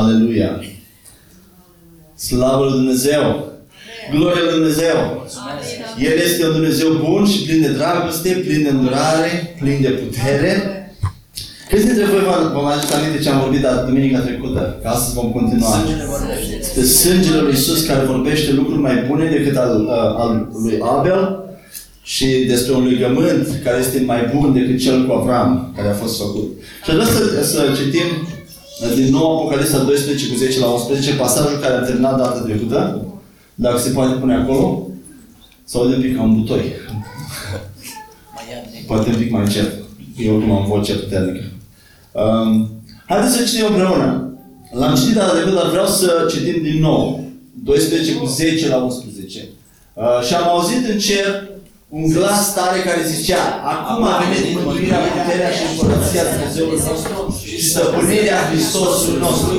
Aleluia! Slavă lui Dumnezeu! Gloria lui Dumnezeu! El este un Dumnezeu bun și plin de dragoste, plin de îndurare, plin de putere. Câți dintre voi vă vă mai aduceți aminte ce am vorbit la duminica trecută? Că astăzi vom continua. Este sângele lui Iisus care vorbește lucruri mai bune decât al, uh, al lui Abel și despre un legământ care este mai bun decât cel cu Avram care a fost făcut. Și vreau să, să citim uh, din nou Apocalipsa 12 cu 10 la 11, pasajul care a terminat data trecută, dacă se poate pune acolo, sau de un pic ca un butoi. Poate un pic mai încet. Eu oricum am voce puternică. Um, haideți să citim împreună. L-am citit data trecută, dar vreau să citim din nou. 12 cu 10 la 11. Uh, și am auzit în cer un glas tare care zicea Acum a venit mântuirea, puterea și împărăția Dumnezeului nostru și stăpânirea Hristosului nostru.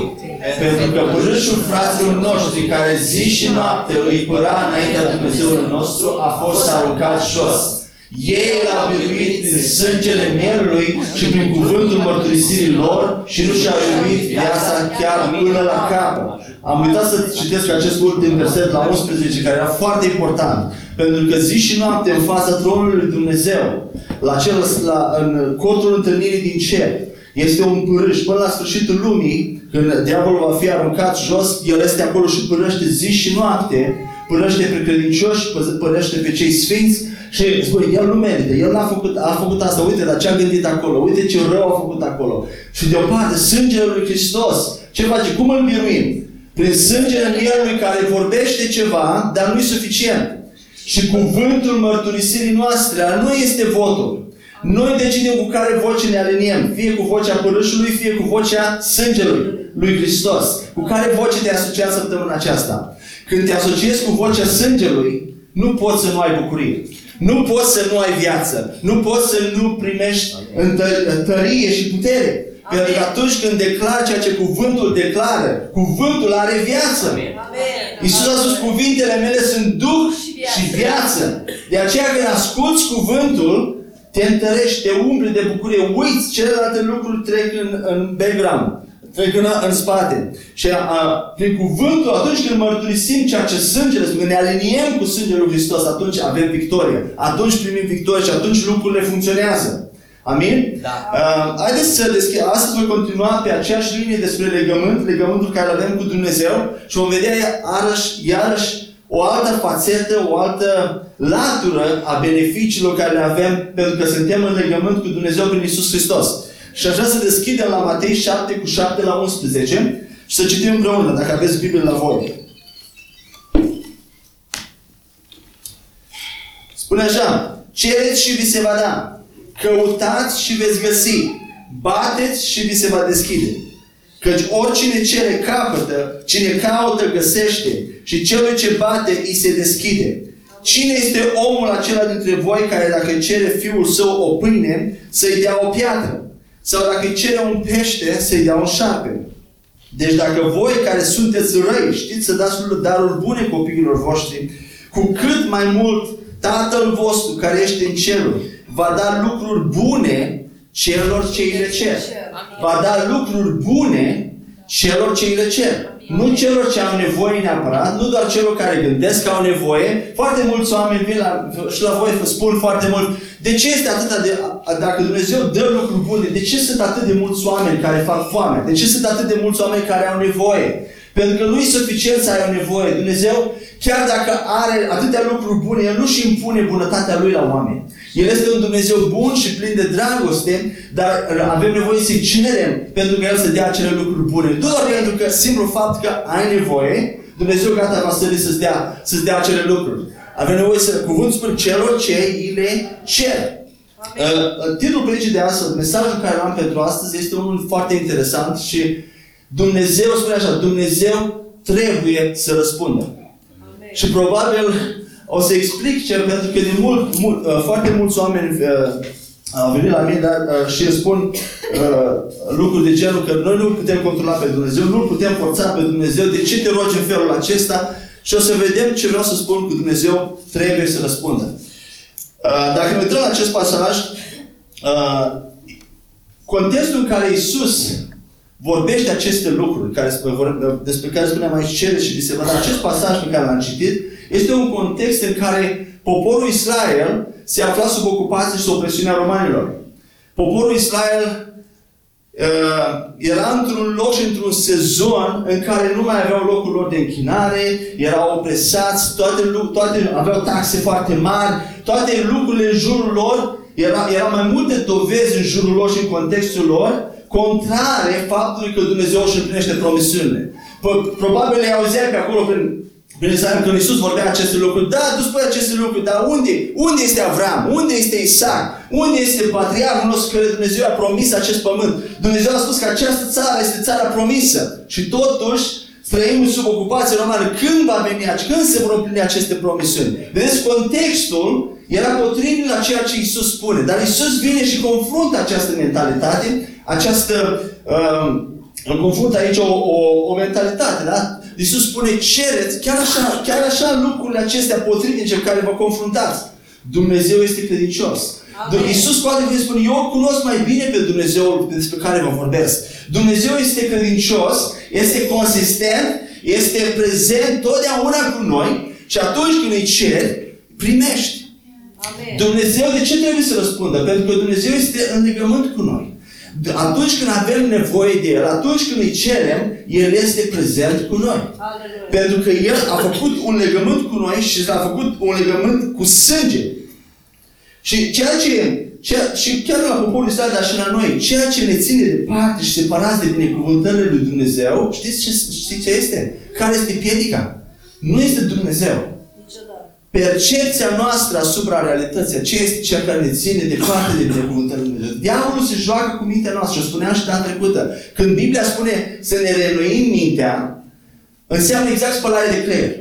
Pentru că părâșul fraților noștri care zi și noapte îi păra înaintea Dumnezeului nostru a fost aruncat jos. Ei l-au biruit prin sângele mielului și prin cuvântul mărturisirii lor și nu și-au iubit viața chiar până la capăt. Am uitat să citesc acest ultim verset la 11, care era foarte important. Pentru că zi și noapte în fața tronului lui Dumnezeu, la cel, la, în cortul întâlnirii din cer, este un pârâș până la sfârșitul lumii, când diavolul va fi aruncat jos, el este acolo și pârăște zi și noapte, pârăște pe credincioși, pârăște pe cei sfinți și spune, el nu merită, el a făcut, a făcut asta, uite la ce a gândit acolo, uite ce rău a făcut acolo. Și deoparte, sângele lui Hristos, ce face? Cum îl biruim? Prin sângele mielului care vorbește ceva, dar nu e suficient. Și cuvântul mărturisirii noastre, al noi este votul. Noi decidem cu care voce ne aliniem, fie cu vocea părâșului, fie cu vocea sângelui lui Hristos. Cu care voce te asociezi săptămâna aceasta? Când te asociezi cu vocea sângelui, nu poți să nu ai bucurie. Nu poți să nu ai viață. Nu poți să nu primești întă- tărie și putere. Pentru că atunci când declari ceea ce cuvântul declară, cuvântul are viață. Iisus a spus, cuvintele mele sunt duh și viață. De aceea când asculți cuvântul, te întărești, te umpli de bucurie, uiți celelalte lucruri trec în, în background, trec în, în spate. Și a, a, prin cuvântul, atunci când mărturisim ceea ce sângele spune, când ne aliniem cu sângele lui Hristos, atunci avem victorie. Atunci primim victorie și atunci lucrurile funcționează. Amin? Da. Uh, haideți să deschid. Astăzi voi continua pe aceeași linie despre legământ, legământul care îl avem cu Dumnezeu și vom vedea iarăși, iarăși o altă fațetă, o altă latură a beneficiilor care le avem pentru că suntem în legământ cu Dumnezeu prin Isus Hristos. Și aș vrea să deschidem la Matei 7 cu 7 la 11 și să citim împreună, dacă aveți Biblie la voi. Spune așa, cereți și vi se va da, căutați și veți găsi, bateți și vi se va deschide. Căci oricine cere capătă, cine caută găsește și celui ce bate îi se deschide. Cine este omul acela dintre voi care dacă îi cere fiul său o pâine, să-i dea o piatră? Sau dacă îi cere un pește, să-i dea un șarpe? Deci dacă voi care sunteți răi știți să dați daruri bune copiilor voștri, cu cât mai mult Tatăl vostru care este în ceruri va da lucruri bune celor ce îi le cer. Va da lucruri bune celor ce îi le cer. Nu celor ce au nevoie neapărat, nu doar celor care gândesc că au nevoie. Foarte mulți oameni vin la, și la voi spun foarte mult, de ce este atât de, dacă Dumnezeu dă lucruri bune, de ce sunt atât de mulți oameni care fac foame? De ce sunt atât de mulți oameni care au nevoie? Pentru că nu e suficient să ai o nevoie. Dumnezeu, chiar dacă are atâtea lucruri bune, El nu și impune bunătatea Lui la oameni. El este un Dumnezeu bun și plin de dragoste, dar avem nevoie să-i cerem pentru că El să dea acele lucruri bune. Nu doar pentru că simplu fapt că ai nevoie, Dumnezeu gata va sări să-ți dea, să-ți dea acele lucruri. Avem nevoie să, cuvântul spune celor ce îi le cer. Uh, titlul predicii de astăzi, mesajul care l-am pentru astăzi este unul foarte interesant și Dumnezeu, spune așa, Dumnezeu trebuie să răspundă. Amen. Și probabil o să explic ce, pentru că de mult, mult, uh, foarte mulți oameni uh, au venit la mine dar, uh, și îmi spun uh, lucruri de genul că noi nu putem controla pe Dumnezeu, nu putem forța pe Dumnezeu, de ce te rogi în felul acesta? Și o să vedem ce vreau să spun cu Dumnezeu trebuie să răspundă. Uh, dacă ne uităm la acest pasaj, uh, contextul în care Isus vorbește aceste lucruri care, despre care spuneam aici cere și li se va da acest pasaj pe care l-am citit, este un context în care poporul Israel se afla sub ocupație și sub opresiunea romanilor. Poporul Israel uh, era într-un loc și într-un sezon în care nu mai aveau locul lor de închinare, erau opresați, toate, toate aveau taxe foarte mari, toate lucrurile în jurul lor, era, erau mai multe dovezi în jurul lor și în contextul lor, contrare faptului că Dumnezeu își împlinește promisiunile. Probabil le auzea pe acolo prin Bine să când Iisus vorbea aceste lucruri, da, tu spui aceste lucruri, dar unde? Unde este Avram? Unde este Isaac? Unde este patriarhul nostru care Dumnezeu a promis acest pământ? Dumnezeu a spus că această țară este țara promisă. Și totuși, trăim sub ocupație romană. Când va veni, când se vor împlini aceste promisiuni? Vedeți, contextul era potrivit la ceea ce Isus spune. Dar Isus vine și confruntă această mentalitate, această... Uh, confruntă aici o, o, o mentalitate, da? Iisus spune, cereți chiar așa, chiar așa lucrurile acestea potrivnice cu care vă confruntați. Dumnezeu este credincios. Amen. Iisus poate vă spune, eu cunosc mai bine pe Dumnezeu despre care vă vorbesc. Dumnezeu este credincios, este consistent, este prezent totdeauna cu noi și atunci când îi ceri, primești. Amen. Dumnezeu de ce trebuie să răspundă? Pentru că Dumnezeu este în legământ cu noi atunci când avem nevoie de El, atunci când îi cerem, El este prezent cu noi. Aleluia. Pentru că El a făcut un legământ cu noi și a făcut un legământ cu sânge. Și ceea ce, ceea, și chiar la poporul Israel, dar și la noi, ceea ce ne ține departe și separați de binecuvântările lui Dumnezeu, știți ce, știți ce este? Care este piedica? Nu este Dumnezeu percepția noastră asupra realității, ce este cea care ne ține departe de binecuvântările Lui Dumnezeu. Diavolul se joacă cu mintea noastră. Și spuneam și data trecută. Când Biblia spune să ne renuim mintea, înseamnă exact spălare de creier.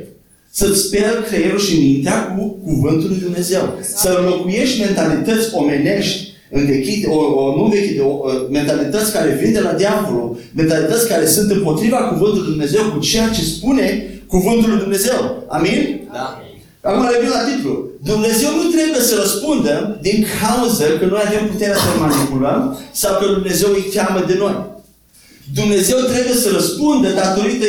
Să-ți speli creierul și mintea cu cuvântul lui Dumnezeu. Să înlocuiești mentalități omenești învechite, o, o, nu învechite, o, mentalități care vin de la diavolul, mentalități care sunt împotriva cuvântului Lui Dumnezeu cu ceea ce spune cuvântul lui Dumnezeu. Amin? Da. Acum revin la titlu. Dumnezeu nu trebuie să răspundă din cauza că noi avem puterea să manipulăm sau că Dumnezeu îi cheamă de noi. Dumnezeu trebuie să răspundă datorită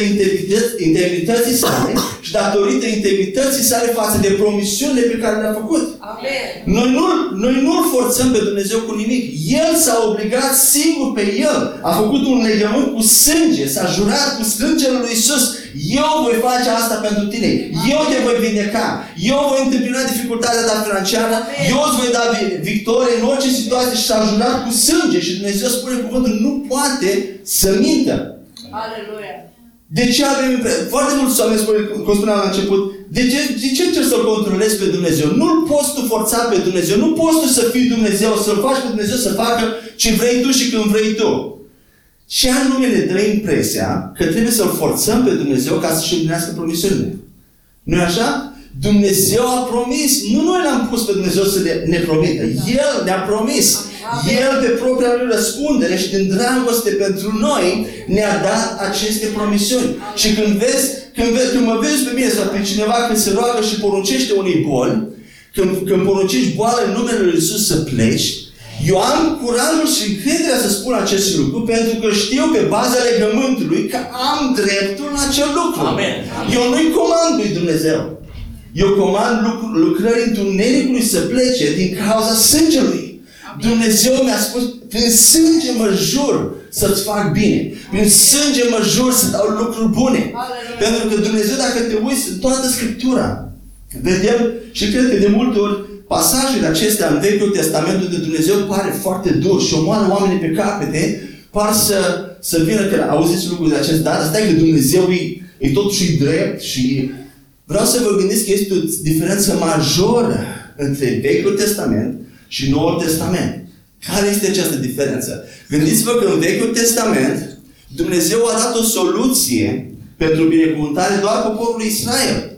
integrității sale și datorită integrității sale față de promisiunile pe care le-a făcut. Amen. Noi nu, noi nu forțăm pe Dumnezeu cu nimic. El s-a obligat singur pe El. A făcut un legământ cu sânge. S-a jurat cu sângele lui Isus. Eu voi face asta pentru tine. Eu te voi vindeca. Eu voi întâmpina dificultatea ta financiară. Eu îți voi da victorie în orice situație și s-a jurat cu sânge. Și Dumnezeu spune cuvântul, nu poate să mintă. Aleluia. De ce avem Foarte mulți oameni spune, cum spuneam la început, de ce, de ce încerci să-L controlezi pe Dumnezeu? Nu-L poți tu forța pe Dumnezeu. Nu poți tu să fii Dumnezeu, să-L faci pe Dumnezeu să facă ce vrei tu și când vrei tu. Ce anume ne dă impresia că trebuie să-L forțăm pe Dumnezeu ca să-și împlinească promisiunile. nu e așa? Dumnezeu a promis. Nu noi l-am pus pe Dumnezeu să ne, ne promită. El ne-a promis. El pe propria lui răspundere și din dragoste pentru noi ne-a dat aceste promisiuni. Și când vezi, când, vezi, când mă vezi pe mine sau pe cineva când se roagă și poruncește unei boli, când, când poruncești boală în numele Lui Iisus să pleci, eu am curajul și încrederea să spun acest lucru pentru că știu pe baza legământului că am dreptul la acel lucru. Amen. Eu nu-i comand lui Dumnezeu. Eu comand lucr- lucrări întunericului să plece din cauza sângelui. Dumnezeu mi-a spus, prin sânge mă jur să-ți fac bine. Prin sânge mă jur să dau lucruri bune. Aleluia. Pentru că Dumnezeu, dacă te uiți în toată Scriptura, vedem și cred că de multe ori pasajele acestea în Vechiul Testament unde Dumnezeu pare foarte dur și omoară oamenii pe capete, par să, să vină că auziți lucruri de acest dar stai că Dumnezeu e, e totuși drept și vreau să vă gândiți că este o diferență majoră între Vechiul Testament și Noul Testament. Care este această diferență? Gândiți-vă că în Vechiul Testament Dumnezeu a dat o soluție pentru binecuvântare doar poporului Israel.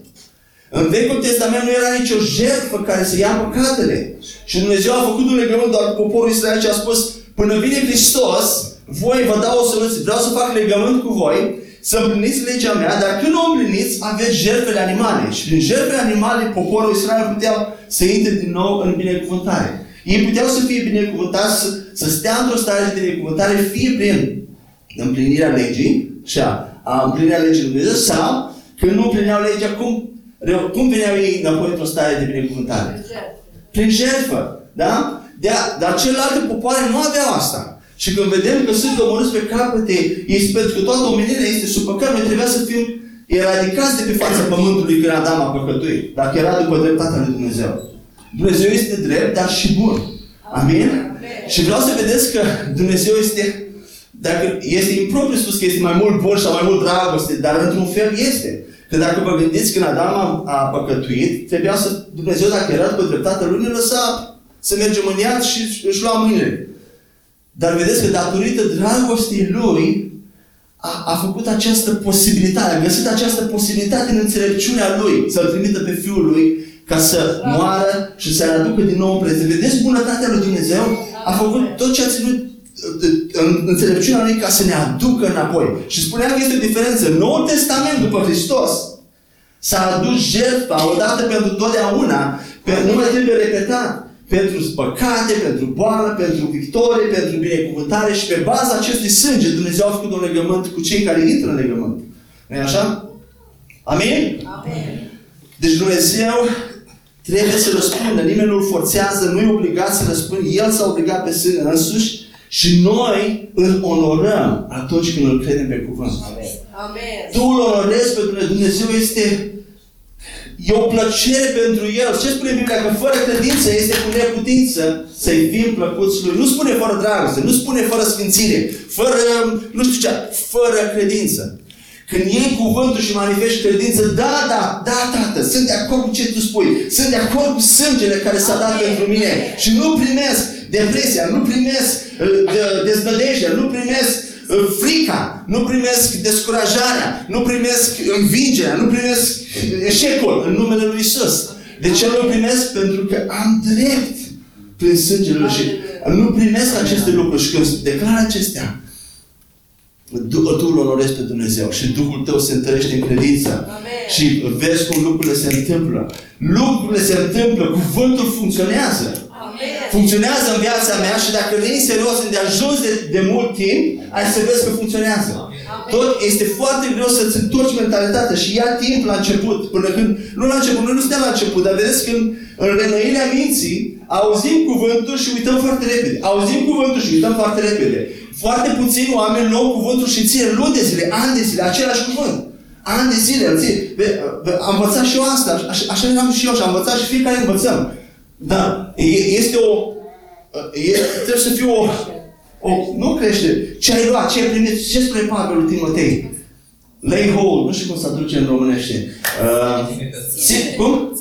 În Vechiul Testament nu era nicio jertfă care să ia păcatele. Și Dumnezeu a făcut un legământ doar cu poporul Israel și a spus până vine Hristos, voi vă dau o soluție. Vreau să fac legământ cu voi, să împliniți legea mea, dar când o împliniți, aveți jertfele animale. Și prin jertfele animale, poporul Israel putea să intre din nou în binecuvântare. Ei puteau să fie binecuvântați, să, să stea într-o stare de binecuvântare, fie prin împlinirea legii și a, a împlinirea legii lui Dumnezeu sau când nu împlineau legea, cum, cum veneau ei înapoi într-o stare de binecuvântare? Prin jertfă. Da? De dar celelalte popoare nu aveau asta. Și când vedem că sunt omorâți pe capete, este pentru că toată omenirea este sub păcat, noi trebuia să fim eradicați de pe fața pământului când Adam a păcătuit. Dacă era după dreptatea lui Dumnezeu. Dumnezeu este drept, dar și bun. Amin? Și vreau să vedeți că Dumnezeu este, dacă este impropriu spus că este mai mult bun sau mai mult dragoste, dar într-un fel este. Că dacă vă gândiți când Adam a, a păcătuit, trebuia să, Dumnezeu dacă era după dreptatea lui, ne lăsa să mergem în iad și își lua mâinile. Dar vedeți că datorită dragostei lui, a, a făcut această posibilitate, a găsit această posibilitate în înțelepciunea lui, să-l trimită pe Fiul lui ca să moară și să-l aducă din nou în prezent. Vedeți bunătatea lui Dumnezeu? A făcut tot ce a ținut în înțelepciunea lui ca să ne aducă înapoi. Și spuneam că este o diferență. Noul Testament după Hristos s-a adus jertfa odată pentru totdeauna, nu mai trebuie repetat pentru păcate, pentru boală, pentru victorie, pentru binecuvântare și pe baza acestui sânge Dumnezeu a făcut un legământ cu cei care intră în legământ. nu așa? Amin? Amin. Deci Dumnezeu trebuie să răspundă. Nimeni nu-L forțează, nu e obligat să răspundă. El s-a obligat pe sine însuși și noi îl onorăm atunci când îl credem pe cuvânt. Amen. Tu îl onorezi pe Dumnezeu. Dumnezeu este E o plăcere pentru El. Ce spune Biblia? Că fără credință este cu neputință să-i fim plăcuți Lui. Nu spune fără dragoste, nu spune fără sfințire, fără, nu știu ce, fără credință. Când iei cuvântul și manifesti credință, da, da, da, tată, sunt de acord cu ce tu spui. Sunt de acord cu sângele care s-a dat pentru mine. Și nu primesc depresia, nu primesc uh, deznădejdea, nu primesc frica, nu primesc descurajarea, nu primesc învingerea, nu primesc eșecul în numele Lui Isus. De ce nu primesc? Pentru că am drept prin sângele Lui și nu primesc aceste lucruri și când declar acestea, tu îl onorezi pe Dumnezeu și Duhul tău se întărește în credință. Amen. Și vezi cum lucrurile se întâmplă. Lucrurile se întâmplă, cuvântul funcționează. Funcționează în viața mea și dacă nu e serios de ajuns de, de mult timp, ai să vezi că funcționează. Tot este foarte greu să-ți întorci mentalitatea și ia timp la început, până când, nu la început, noi nu suntem la început, dar vedeți când în renăirea minții auzim cuvântul și uităm foarte repede. Auzim cuvântul și uităm foarte repede. Foarte puțini oameni luau cuvântul și țin luni de zile, ani de zile, același cuvânt. Ani de zile, îl țin. Am învățat și eu asta, așa, așa am și eu și am învățat și fiecare învățăm. Da, este o... E, trebuie să fie o, o... Nu crește. Ce ai luat, ce ai primit, ce spune Pavel lui Timotei? Lay hold, nu știu cum se aduce în românește. Uh, ține, cum?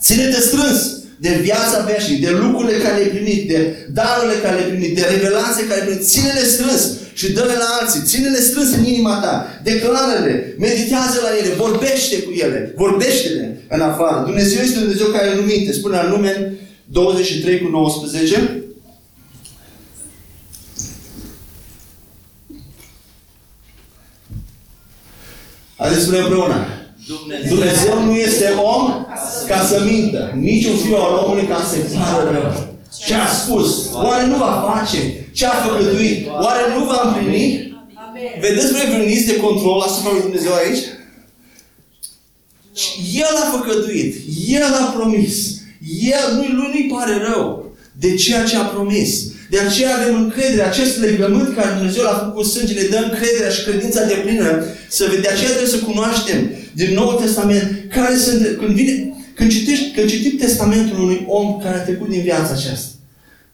Ține-te strâns de viața veșnică, de lucrurile care le-ai primit, de darurile care le-ai primit, de revelații care le-ai primit. Ține-le strâns și dă-le la alții. Ține-le strâns în inima ta. Declară-le. Meditează la ele. Vorbește cu ele. Vorbește-le în afară. Dumnezeu este Dumnezeu care nu minte. Spune la nume 23 cu 19. Haideți să spunem împreună. Dumnezeu. Dumnezeu nu este om ca să mintă. Nici un fiu al omului ca să-i pară rău. Ce a spus? Oare nu va face? Ce a făcătuit? Oare nu va împlini? Vedeți voi veniți de control asupra lui Dumnezeu aici? El a făcătuit. El a promis. El, lui, lui nu-i pare rău de ceea ce a promis. De aceea avem încredere. Acest legământ care Dumnezeu l-a făcut cu sângele dă încrederea și credința de plină. Să de aceea trebuie să cunoaștem din Noul Testament care sunt... Când, vine, când, citești, când citim testamentul unui om care a trecut din viața aceasta,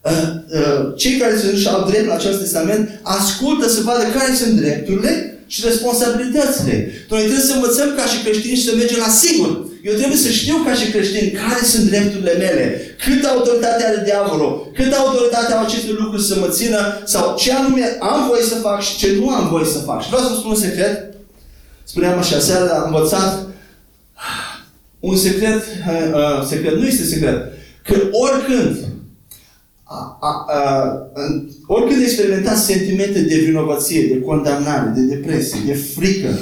Uh, uh, cei care sunt și au drept la acest testament ascultă să vadă care sunt drepturile și responsabilitățile. Noi trebuie să învățăm ca și creștini și să mergem la sigur. Eu trebuie să știu ca și creștin care sunt drepturile mele, cât autoritate are diavolul, cât autoritate au aceste lucruri să mă țină sau ce anume am voie să fac și ce nu am voie să fac. Și vreau să vă spun un secret. Spuneam așa, seara am învățat un secret, uh, uh, secret, nu este secret, că oricând a, a, a, oricât experimentați sentimente de vinovăție, de condamnare, de depresie, de frică,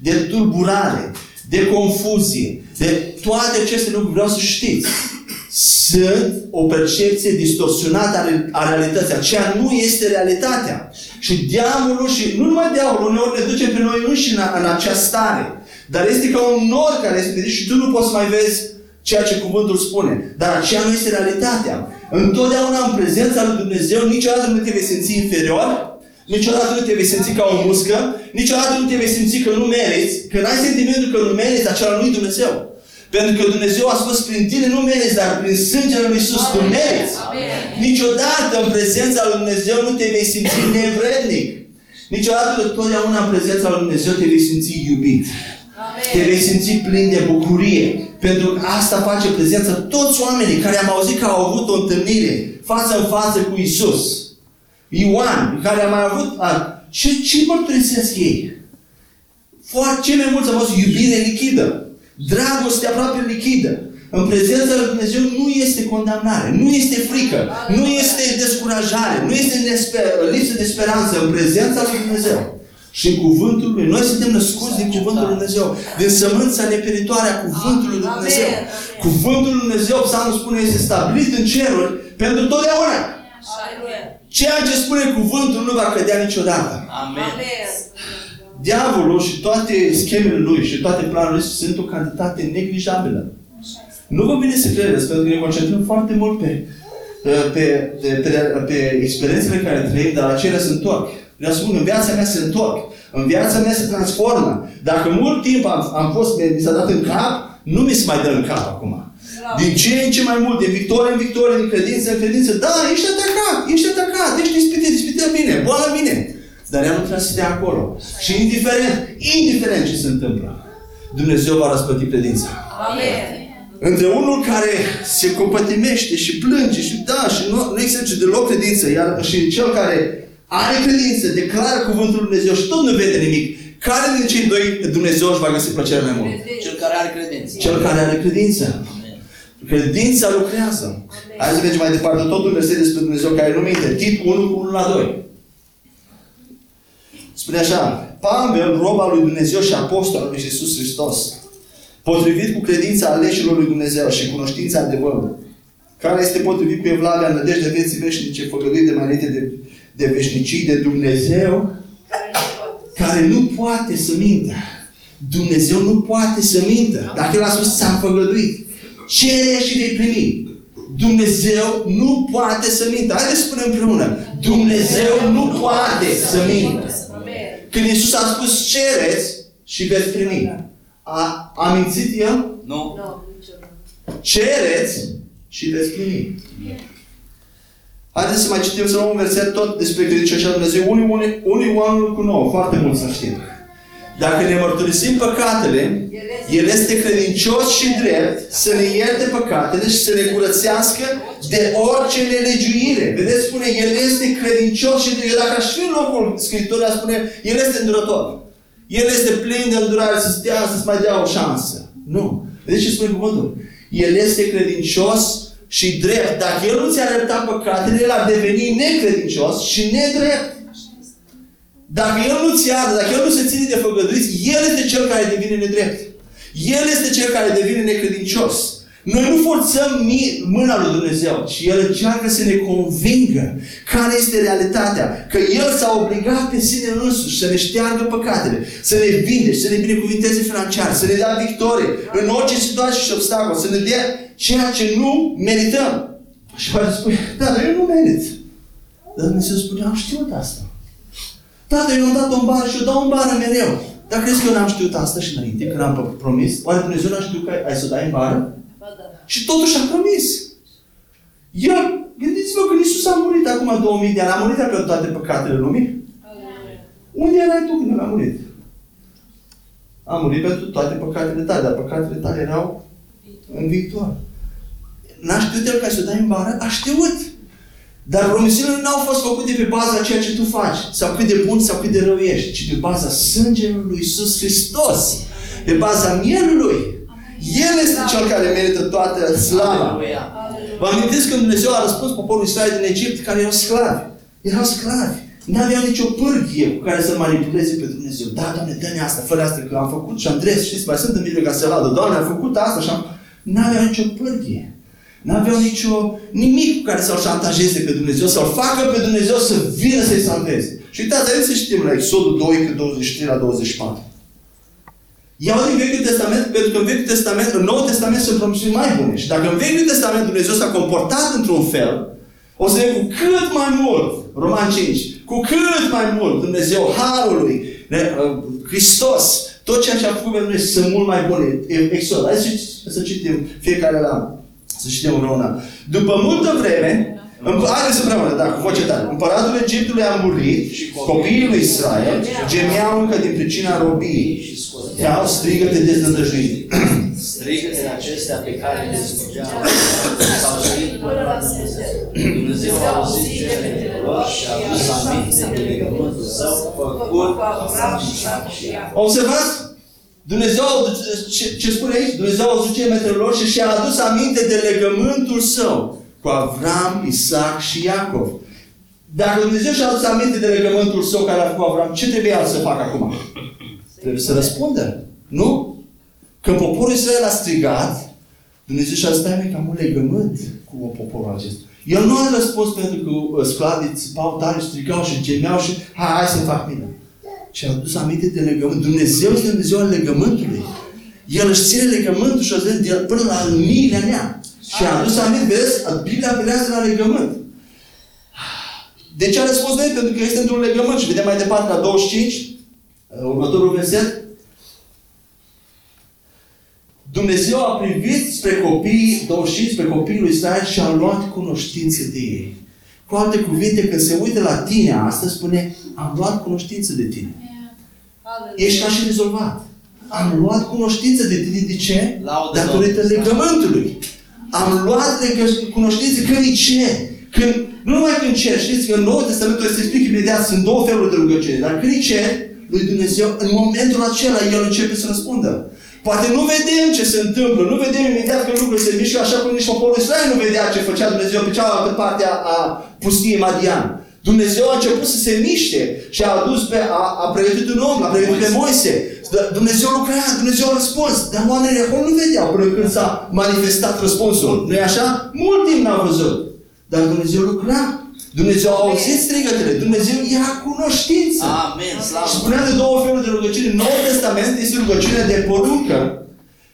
de tulburare, de confuzie, de toate aceste lucruri, vreau să știți, sunt o percepție distorsionată a realității. Aceea nu este realitatea. Și diavolul, și nu numai diavolul, uneori ne duce pe noi înșine în, în acea stare. Dar este ca un nor care este și tu nu poți să mai vezi ceea ce cuvântul spune. Dar aceea nu este realitatea. Întotdeauna în prezența lui Dumnezeu, niciodată nu te vei simți inferior, niciodată nu te vei simți ca o muscă, niciodată nu te vei simți că nu meriți, că n-ai sentimentul că nu meriți, acela nu Dumnezeu. Pentru că Dumnezeu a spus prin tine nu meriți, dar prin sângele lui Iisus tu meriți. Niciodată în prezența lui Dumnezeu nu te vei simți nevrednic. Niciodată, totdeauna în prezența lui Dumnezeu te vei simți iubit. Amen. Te vei simți plin de bucurie. Pentru că asta face prezența toți oamenii care am auzit că au avut o întâlnire față în față cu Isus. Ioan, care a mai avut... A, ce, ce mărturisesc ei? Foarte cei mai mulți au fost iubire lichidă. Dragoste aproape lichidă. În prezența lui Dumnezeu nu este condamnare, nu este frică, nu este descurajare, nu este lipsă de speranță în prezența lui Dumnezeu. Și în cuvântul lui. Noi suntem născuți din cuvântul lui Dumnezeu. Din sămânța neperitoare a cuvântului lui Dumnezeu. Cuvântul lui Dumnezeu, psalmul spune, este stabilit în ceruri pentru totdeauna. Ceea ce spune cuvântul nu va cădea niciodată. Amen. Diavolul și toate schemele lui și toate planurile lui sunt o cantitate neglijabilă. Nu vă bine să credeți, pentru că ne concentrăm foarte mult pe, pe, pe, pe, pe experiențele care trăim, dar acelea se întorc. Vreau să spun, în viața mea se întorc. În viața mea se transformă. Dacă mult timp am, am fost, mi s-a dat în cap, nu mi se mai dă în cap acum. Din ce în ce mai mult, din victorie în victorie, din credință în credință, da, ești atacat, ești atacat, ești dispitit, dispitit bine, boală bine. Dar ea nu trebuie să stea acolo. Și indiferent, indiferent ce se întâmplă, Dumnezeu va răspăti credința. Amen. Între unul care se compătimește și plânge și da, și nu, nu exerce deloc credință, iar și cel care are credință, declară cuvântul Lui Dumnezeu și tot nu vede nimic. Care din cei doi Dumnezeu își va găsi plăcerea mai mult? Cel care are credință. Cel care are credință. Credința lucrează. Hai să mergem mai departe. Tot un verset despre Dumnezeu care nu minte. Tit 1 cu 1 la 2. Spune așa, Pavel, roba lui Dumnezeu și apostol al lui Iisus Hristos, potrivit cu credința aleșilor lui Dumnezeu și cunoștința adevărului, care este potrivit cu evlavia nădejdea vieții veșnice, făgăduit de mai înainte de, de veșnicii de Dumnezeu, care nu poate să mintă. Dumnezeu nu poate să mintă. Dacă El a spus, ți-am făgăduit. Cere și vei primi. Dumnezeu nu poate să mintă. Haideți să spunem împreună. Dumnezeu nu poate să mintă. Când Iisus a spus cereți și veți primi. A, a mințit El? Nu. Cereți și veți primi. Haideți să mai citim să luăm un verset tot despre credincioșia Dumnezeu. Unii, unii, unii oameni cu nouă, foarte mult să știm. Dacă ne mărturisim păcatele, El este credincios și drept să ne ierte păcatele și să ne curățească de orice nelegiuire. Vedeți, spune, El este credincios și drept. Dacă aș fi în locul Scripturii, spune, El este îndurător. El este plin de îndurare să stea, să-ți mai dea o șansă. Nu. Vedeți ce spune cuvântul? El este credincios și drept. Dacă El nu ți-a arătat păcatele, El ar deveni necredincios și nedrept. Dacă El nu ți iartă, dacă El nu se ține de făgăduiți, El este Cel care devine nedrept. El este Cel care devine necredincios. Noi nu forțăm mâna lui Dumnezeu, ci El încearcă să ne convingă care este realitatea. Că El s-a obligat pe sine însuși să ne șteargă păcatele, să ne vinde, să ne binecuvinteze financiar, să ne dea victorie în orice situație și obstacol, să ne dea ceea ce nu merităm. Și poate spune, da, dar eu nu merit. Dar Dumnezeu spune, am știut asta. Tată, eu am dat o bară și eu dau o bară mereu. Dar crezi că eu n-am știut asta și înainte, când am promis? Oare Dumnezeu n-a știut că ai, ai să dai în bară? Da. Și totuși a promis. El, gândiți-vă că Iisus a murit acum 2000 de ani. A murit pentru toate păcatele lumii? Unde erai tu când a murit? A murit pentru toate păcatele tale, dar păcatele tale erau în viitor. N-a știut el ca să dai în bară? A știut. Dar promisiunile nu au fost făcute pe baza ceea ce tu faci, sau cât de bun sau cât de rău ești, ci pe baza sângelui lui Iisus Hristos, pe baza mielului. El este cel care merită toată slava. Vă amintiți când Dumnezeu a răspuns poporul Israel din Egipt, care erau sclavi. Erau sclavi. Nu aveau nicio pârghie cu care să manipuleze pe Dumnezeu. Da, Doamne, dă-ne asta, fără asta, că am făcut și am dres, știți, mai sunt în Biblie ca să vadă. Doamne, am făcut asta și am... Nu aveau nicio pârghie. N-aveau nicio, nimic cu care să-L șantajeze pe Dumnezeu, să-L facă pe Dumnezeu să vină să-i salveze. Și uitați, haideți să știm la Exodul 2, cu 23 la 24. Iau din Vechiul Testament, pentru că în Vechiul Testament, în Noul Testament sunt promisiuni mai bune. Și dacă în Vechiul Testament Dumnezeu s-a comportat într-un fel, o să vedem cu cât mai mult, Roman 5, cu cât mai mult Dumnezeu Harului, uh, Hristos, tot ceea ce a făcut pentru noi sunt mult mai bune. Exod. Hai să citim fiecare la să citim împreună. După multă vreme, Haideți împreună, da, cu voce tare. Împăratul Egiptului a murit și copiii lui Israel gemeau încă din pricina robiei. Iau, strigă-te deznădăjuit. Strigă-te acestea pe care le spuneau s-au știut până la Dumnezeu a auzit gemetele lor și a adus aminte de legământul său făcut Observați? Dumnezeu, ce, ce spune aici? Dumnezeu a auzit gemetele lor și și-a adus aminte de legământul său cu Avram, Isaac și Iacov. Dacă Dumnezeu și-a adus aminte de legământul său care a făcut Avram, ce trebuie el să facă acum? Trebuie să răspundă. Nu? Când poporul Israel a strigat, Dumnezeu și-a zis, că am un legământ cu poporul acesta. El nu a răspuns pentru că uh, sclaviți țipau tare, strigau și gemeau și hai, hai să fac bine. Și a adus aminte de legământ. Dumnezeu este Dumnezeu al legământului. El își ține legământul și o zice până la miile mea. Și a adus aminte, vezi, Biblia apelează la legământ. De ce a răspuns noi? Pentru că este într-un legământ. Și vedem mai departe la 25, uh, următorul verset. Dumnezeu a privit spre copiii, 25, spre copiii lui Israel și a luat cunoștință de ei. Cu alte cuvinte, când se uită la tine astăzi, spune, am luat cunoștință de tine. Yeah. Ești ca și rezolvat. Am luat cunoștință de tine. De ce? Datorită legământului. Am luat cunoștință când e ce? Când, nu numai când cer, știți că în Noul Testament o să explic imediat, sunt două feluri de rugăciune, dar când e cer lui Dumnezeu, în momentul acela El începe să răspundă. Poate nu vedem ce se întâmplă, nu vedem imediat că lucrurile se mișcă așa cum nici poporul Israel nu vedea ce făcea Dumnezeu pe cealaltă parte a, a pustiei Madian. Dumnezeu a început să se miște și a adus pe, a, a pregătit un om, a pregătit pe Moise. Dumnezeu lucra, Dumnezeu a răspuns. Dar oamenii acolo nu vedeau până când s-a manifestat răspunsul. nu e așa? Mult timp n-au văzut. Dar Dumnezeu lucra. Dumnezeu a auzit strigătele. Dumnezeu ia cunoștință. Amen. Slavă. Și spunea de două feluri de rugăciune. Noul Testament este rugăciunea de poruncă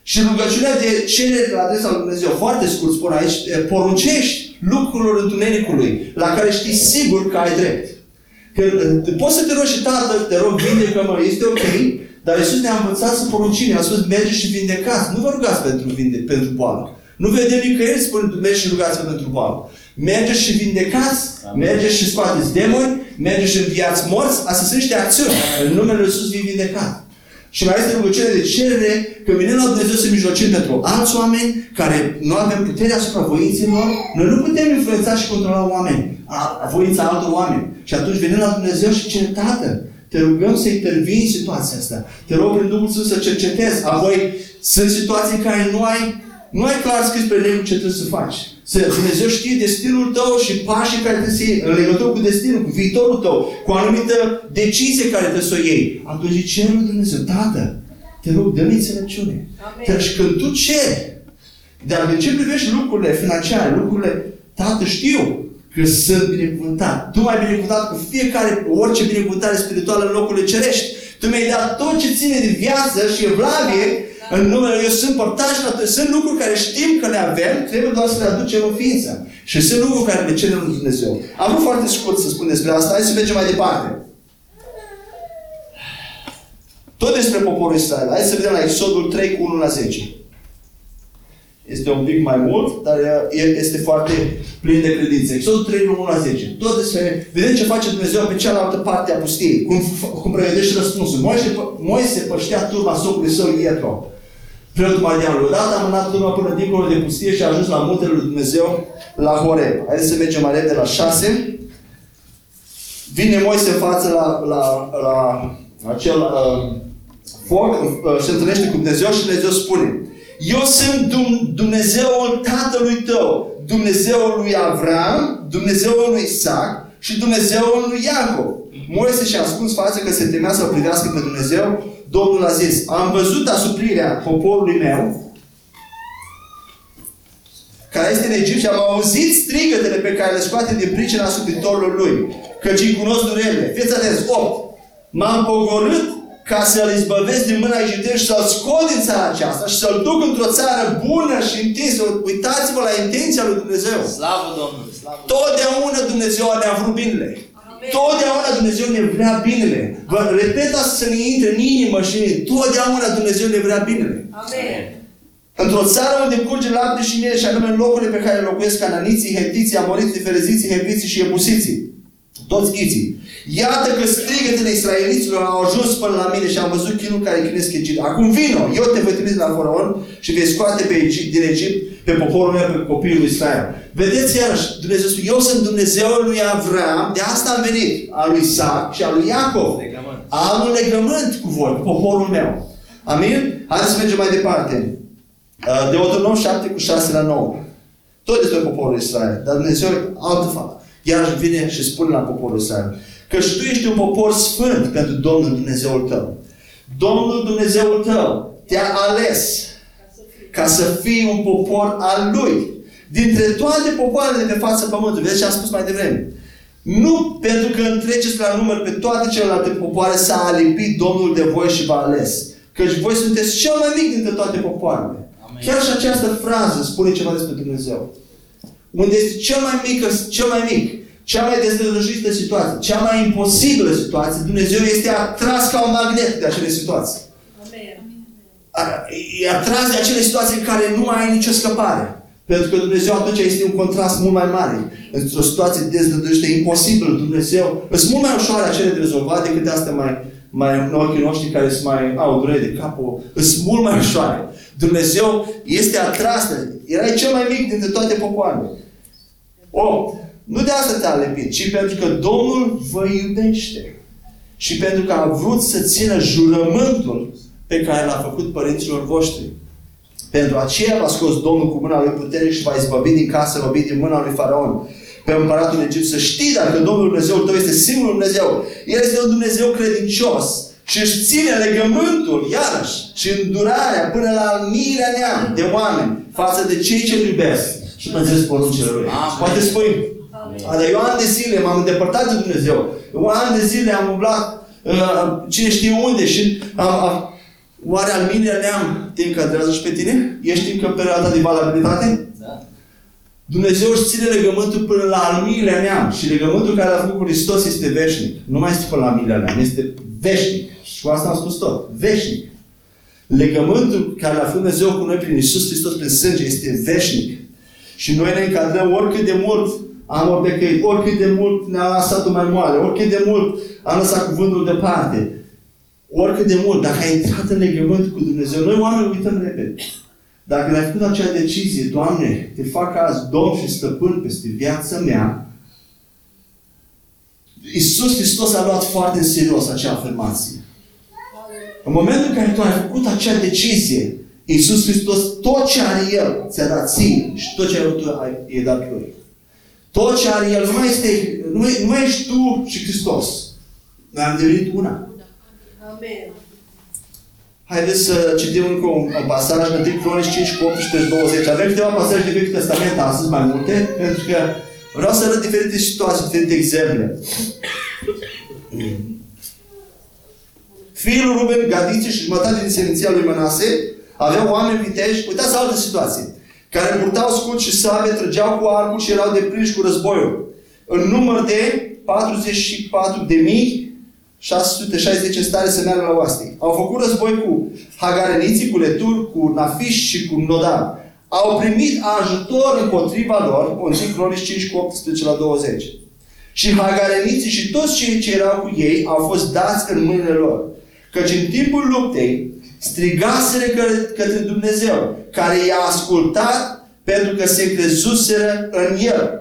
și rugăciunea de cerere la adresa lui Dumnezeu. Foarte scurt spun aici, poruncești lucrurilor întunericului, la care știi sigur că ai drept. Că poți să te rogi și tată, te rog, vindecă-mă, este ok, dar Iisus ne-a învățat să poruncim. A spus, merge și vindecați. Nu vă rugați pentru, vinde, pentru boală. Nu vedem nicăieri, spune, merge și rugați pentru boală. Mergeți și vindecați, Amin. mergeți și scoateți demoni, mergeți și înviați morți, astea sunt niște acțiuni. În numele Lui Iisus vii vindecat. Și mai este rugăciune de cerere că vine la Dumnezeu să mijlocim pentru alți oameni care nu avem putere asupra voinților. Noi nu putem influența și controla oameni, a, voința altor oameni. Și atunci venim la Dumnezeu și cer, Tată, te rugăm să intervii în situația asta. Te rog prin Duhul Sfânt să cercetezi. Apoi sunt situații în care nu ai, nu ai clar scris pe legul ce trebuie să faci. Să Dumnezeu știe destinul tău și pașii care trebuie să iei în legătură cu destinul, cu viitorul tău, cu o anumită decizie care trebuie să o iei. Atunci cer lui Dumnezeu, Tată, te rog, dă-mi înțelepciune. Deci când tu ceri, dar de ce privești lucrurile financiare, lucrurile, Tată, știu că sunt binecuvântat. Tu mai binecuvântat cu fiecare, orice binecuvântare spirituală în locurile cerești. Tu mi-ai dat tot ce ține de viață și evlavie în numele Eu sunt părtaș la Sunt lucruri care știm că le avem, trebuie doar să le aducem în ființă. Și sunt lucruri care le cerem lui Dumnezeu. Am vrut foarte scurt să spun despre asta. Hai să mergem mai departe. Tot despre poporul Israel. Hai să vedem la Exodul 3 cu 1 la 10. Este un pic mai mult, dar este foarte plin de credință. Exodul 3, 1 la 10. Tot despre, vedem ce face Dumnezeu pe cealaltă parte a pustiei. Cum, cum pregătește răspunsul. Moise, Moise păștea turma socului său Ietro preotul Madianului. Odată am mânat turma până dincolo de pustie și a ajuns la muntele lui Dumnezeu, la Horeb. Haideți să mergem mai repede la 6. Vine Moise în față la, la, la acel uh, foc, uh, se întâlnește cu Dumnezeu și Dumnezeu spune Eu sunt Dumnezeul tatălui tău, Dumnezeul lui Avram, Dumnezeul lui Isaac și Dumnezeul lui Iacov. Moise și-a ascuns față că se temea să privească pe Dumnezeu Domnul a zis, am văzut asuprirea poporului meu care este în Egipt și am auzit strigătele pe care le scoate din pricina subitorului lui, căci îi cunosc durerile. Fiți atenți, 8. M-am pogorât ca să-l izbăvesc din mâna egiptenilor și să-l scot din țara aceasta și să-l duc într-o țară bună și întinsă. Uitați-vă la intenția lui Dumnezeu. Slavă Domnului! Slavă Totdeauna Dumnezeu ne-a vrut binele. Totdeauna Dumnezeu ne vrea binele. Vă repet asta să ne intre în inimă și totdeauna Dumnezeu ne vrea binele. Amen. Într-o țară unde curge lapte și miere și anume în locurile pe care locuiesc cananiții, hetiții, amoriții, fereziții, heviții și ebusiții. Toți ghiții. Iată că strigătele israeliților au ajuns până la mine și am văzut chinul care chinesc Egipt. Acum vino, eu te voi trimite la faraon și vei scoate pe Egipt, din Egipt pe poporul meu, pe copilul lui Israel. Vedeți iarăși, Dumnezeu spune, eu sunt Dumnezeul lui Avram, de asta am venit, al lui Isaac și al lui Iacov. Legământ. Am un legământ cu voi, cu poporul meu. Amin? Haideți să mergem mai departe. Uh, Deuteronom 7 cu 6 la 9. Tot despre poporul Israel. Dar Dumnezeu altă faptă. Iar vine și spune la poporul Israel. Că și tu ești un popor sfânt pentru Domnul Dumnezeul tău. Domnul Dumnezeul tău te-a ales ca să fii un popor al Lui. Dintre toate popoarele de pe fața pământului. Vedeți ce am spus mai devreme. Nu pentru că întreceți la număr pe toate celelalte popoare s-a alipit Domnul de voi și v-a ales. Căci voi sunteți cel mai mic dintre toate popoarele. Amen. Chiar și această frază spune ceva despre Dumnezeu. Unde este cel mai mic, cel mai mic, cea mai dezdrăjită situație, cea mai imposibilă situație, Dumnezeu este atras ca un magnet de acele situații. Amen. A- E atras de acele situații în care nu mai ai nicio scăpare. Pentru că Dumnezeu atunci este un contrast mult mai mare. Într-o situație dezdrăjită, imposibilă, Dumnezeu, sunt mult mai ușoare acele de rezolvat decât astea mai, mai în ochii noștri care sunt mai au durere de cap, sunt mult mai ușoare. Dumnezeu este atras de Erai cel mai mic dintre toate popoarele. 8. Nu de asta te-a lepit, ci pentru că Domnul vă iubește. Și pentru că a vrut să țină jurământul pe care l-a făcut părinților voștri. Pentru aceea v-a scos Domnul cu mâna lui puternic și v-a izbăvit din casă robit din mâna lui Faraon. Pe împăratul Egipt să știi dacă Domnul Dumnezeul tău este singurul Dumnezeu. El este un Dumnezeu credincios și își ține legământul, iarăși, și îndurarea până la al miilea neam de oameni față de cei ce îl iubesc și păzesc poruncile lui. Amen. Poate spui, Amen. dar eu ani de zile m-am îndepărtat de Dumnezeu. Eu ani de zile am umblat uh, cine știe unde și am, am, oare al miilea neam te încadrează și pe tine? Ești încă în perioada de valabilitate? Da? Dumnezeu își ține legământul până la al miilea neam. Și legământul care l-a făcut cu Hristos este veșnic. Nu mai este până la al miilea neam, este veșnic. Și cu asta am spus tot. Veșnic. Legământul care l-a făcut Dumnezeu cu noi prin Iisus Hristos, prin sânge, este veșnic. Și noi ne încadrăm oricât de mult am orbecăit, oricât de mult ne-a lăsat mai moale, oricât de mult am lăsat cuvântul departe, oricât de mult, dacă ai intrat în legământ cu Dumnezeu, noi oameni uităm repede. Dacă ne-ai făcut acea decizie, Doamne, te fac azi Domn și Stăpân peste viața mea, Iisus Hristos a luat foarte în serios acea afirmație. În momentul în care tu ai făcut acea decizie, Iisus Hristos, tot ce are El, ți-a dat ție și tot ce ai avut tu, ai, e dat Lui. Tot ce are El, nu mai, este, nu, mai, nu mai ești tu și Hristos. Noi am devenit una. Amen. Haideți să citim încă un, un pasaj în 1 Cronici 5 cu 18 și 20. Avem câteva pasaje de Vechiul Testament astăzi, mai multe, pentru că vreau să arăt diferite situații, diferite exemple. Fiul lui Ruben, Gadiție și jumătate din seminția lui Mănase aveau oameni viteji, uitați altă situație, care purtau scut și sabie, trăgeau cu arcul și erau deprinși cu războiul. În număr de 44 de mii 660 în stare să meargă la oastii. Au făcut război cu hagareniții, cu leturi, cu nafiș și cu nodar. Au primit ajutor împotriva lor, 1 Cronici 5 cu 18 la 20. Și hagareniții și toți cei ce erau cu ei au fost dați în mâinile lor. Căci în timpul luptei strigaseră că- către Dumnezeu, care i-a ascultat pentru că se crezuseră în El.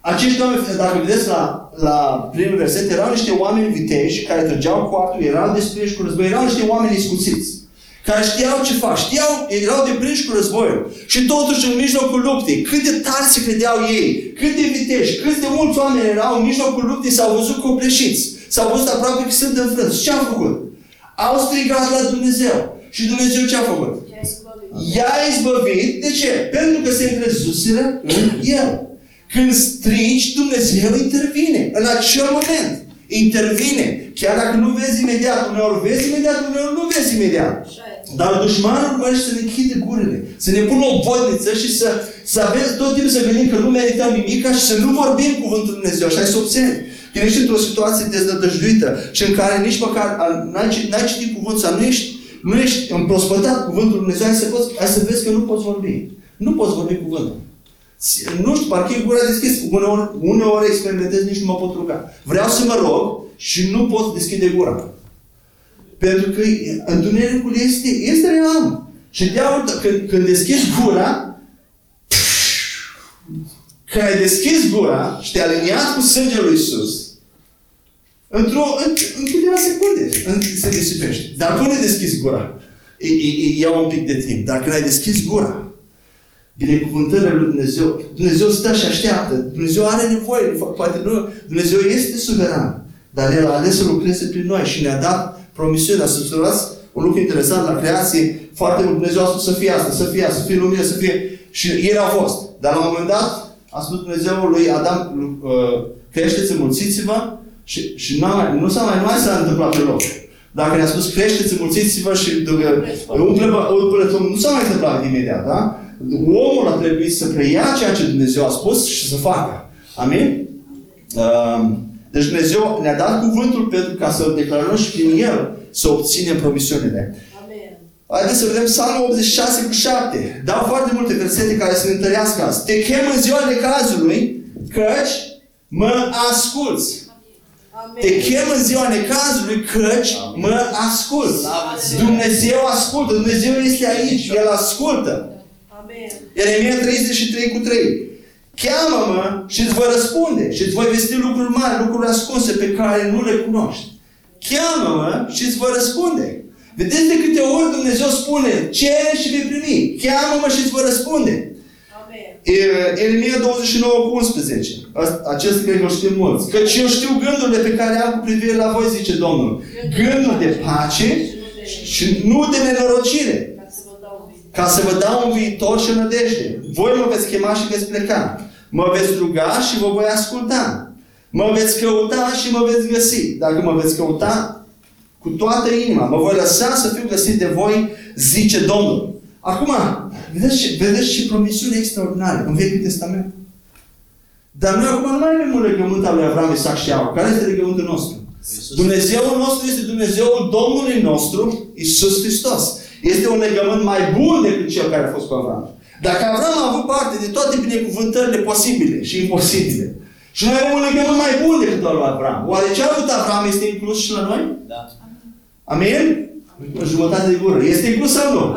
Acești oameni, dacă vedeți la, la primul verset, erau niște oameni viteji care trăgeau cu arcul, erau despriși cu război, erau niște oameni iscusiți, care știau ce fac, știau, erau deprinși cu războiul. Și totuși în mijlocul luptei, cât de tare se credeau ei, cât de viteji, cât de mulți oameni erau în mijlocul luptei, s-au văzut copleșiți, s-au văzut aproape că sunt înfrânți. Ce au făcut? Au strigat la Dumnezeu. Și Dumnezeu ce a făcut? Ce ai scălit? I-a izbăvit. De ce? Pentru că se încrezuseră în El. Când strigi, Dumnezeu intervine. În acel moment. Intervine. Chiar dacă nu vezi imediat. Uneori vezi imediat, uneori nu vezi imediat. Așa e. Dar dușmanul urmărește să ne închide gurile, să ne pună o bodniță și să, să avem tot timpul să gândim că nu merităm nimica și să nu vorbim cuvântul Lui Dumnezeu. Așa e să observi. Când ești într-o situație deznădăjduită și în care nici măcar a- n-ai, ci- n-ai citit cuvântul sau nu ești, nu ești împrospătat cuvântul Lui Dumnezeu, hai să, poți, hai să vezi că nu poți vorbi. Nu poți vorbi cuvântul. Nu știu, parcă e gura deschis. Uneori, uneori experimentez, nici nu mă pot ruga. Vreau să mă rog și nu pot deschide gura. Pentru că întunericul este, este real. Și diavolul, când, când deschizi gura, când ai deschis gura și te-ai aliniat cu sângele lui Isus, într-o, în, în câteva secunde în, se disipește. Dar până deschizi gura, e, e, e, ia un pic de timp. Dar când ai deschis gura, binecuvântările lui Dumnezeu, Dumnezeu stă și așteaptă. Dumnezeu are nevoie, poate nu, Dumnezeu este suveran. Dar El a ales să lucreze prin noi și ne-a dat promisiunea. Să observați un lucru interesant la creație, foarte mult Dumnezeu a spus să fie asta, să fie asta, să fie lumină, să fie... Și el a fost. Dar la un moment dat a spus Dumnezeu lui Adam, uh, creșteți, înmulțiți-vă și, și n-a mai, nu s-a mai, nu mai s-a întâmplat pe loc. Dacă ne-a spus creșteți, înmulțiți-vă și uh, umple, umple, nu s-a mai întâmplat imediat, da? Omul a trebuit să preia ceea ce Dumnezeu a spus și să facă. Amin? Um, deci Dumnezeu ne-a dat cuvântul pentru ca să declarăm și prin El să obținem promisiunile. Amen. Haideți să vedem Psalmul 86 cu 7. Dau foarte multe versete care să ne întărească azi. Te chem în ziua necazului, căci mă asculți. Amen. Te chem în ziua necazului, căci mă asculți. Dumnezeu ascultă. Dumnezeu este aici. El ascultă. Amen. Ieremia 33 cu 3. Cheamă-mă și îți voi răspunde și îți voi vesti lucruri mari, lucruri ascunse pe care nu le cunoști. Cheamă-mă și îți voi răspunde. Vedeți de câte ori Dumnezeu spune, cere și vei primi. Cheamă-mă și îți voi răspunde. Amen. E- Ieremia 29 cu 11. Asta- Acest cred că îl știm mulți. Căci eu știu gândurile pe care am cu privire la voi, zice Domnul. Gânduri de pace și nu de nenorocire Ca să vă dau vizită. ca să vă dau un viitor și o nădejde. Voi mă veți chema și veți pleca. Mă veți ruga și vă voi asculta. Mă veți căuta și mă veți găsi. Dacă mă veți căuta cu toată inima, mă voi lăsa să fiu găsit de voi, zice Domnul. Acum, vedeți, ce- vedeți ce promisiune extraordinare în Vechiul Testament. Dar noi acum nu mai avem un legământ al lui Avram, Isaac și Iacov. Care este legământul nostru? Dumnezeul nostru este Dumnezeul Domnului nostru, Isus Hristos. Este un legământ mai bun decât cel care a fost cu Avram. Dacă Avram a avut parte de toate binecuvântările posibile și imposibile, și noi avem un legământ mai bun decât al lui Avram, oare ce a avut Avram este inclus și la noi? Da. Amin? O jumătate de gură. Este inclus sau nu?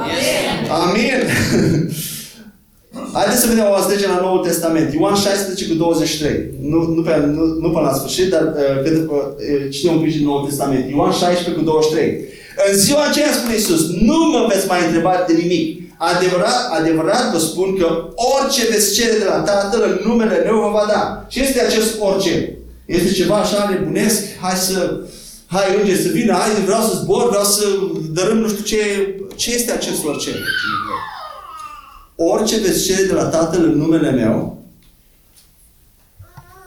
Amin. Haideți să vedem o azi la Noul Testament. Ioan 16 cu 23. Nu, nu, pe, nu, nu până la sfârșit, dar uh, cât, uh, citim un pic din Noul Testament. Ioan 16 cu 23. În ziua aceea spune Iisus, nu mă veți mai întreba de nimic. Adevărat, adevărat vă spun că orice veți cere de la Tatăl în numele meu vă va da. Ce este acest orice? Este ceva așa nebunesc? Hai să... Hai, înger, să vină, hai, vreau să zbor, vreau să dărâm nu știu ce... Ce este acest orice? Orice veți cere de la Tatăl în numele meu,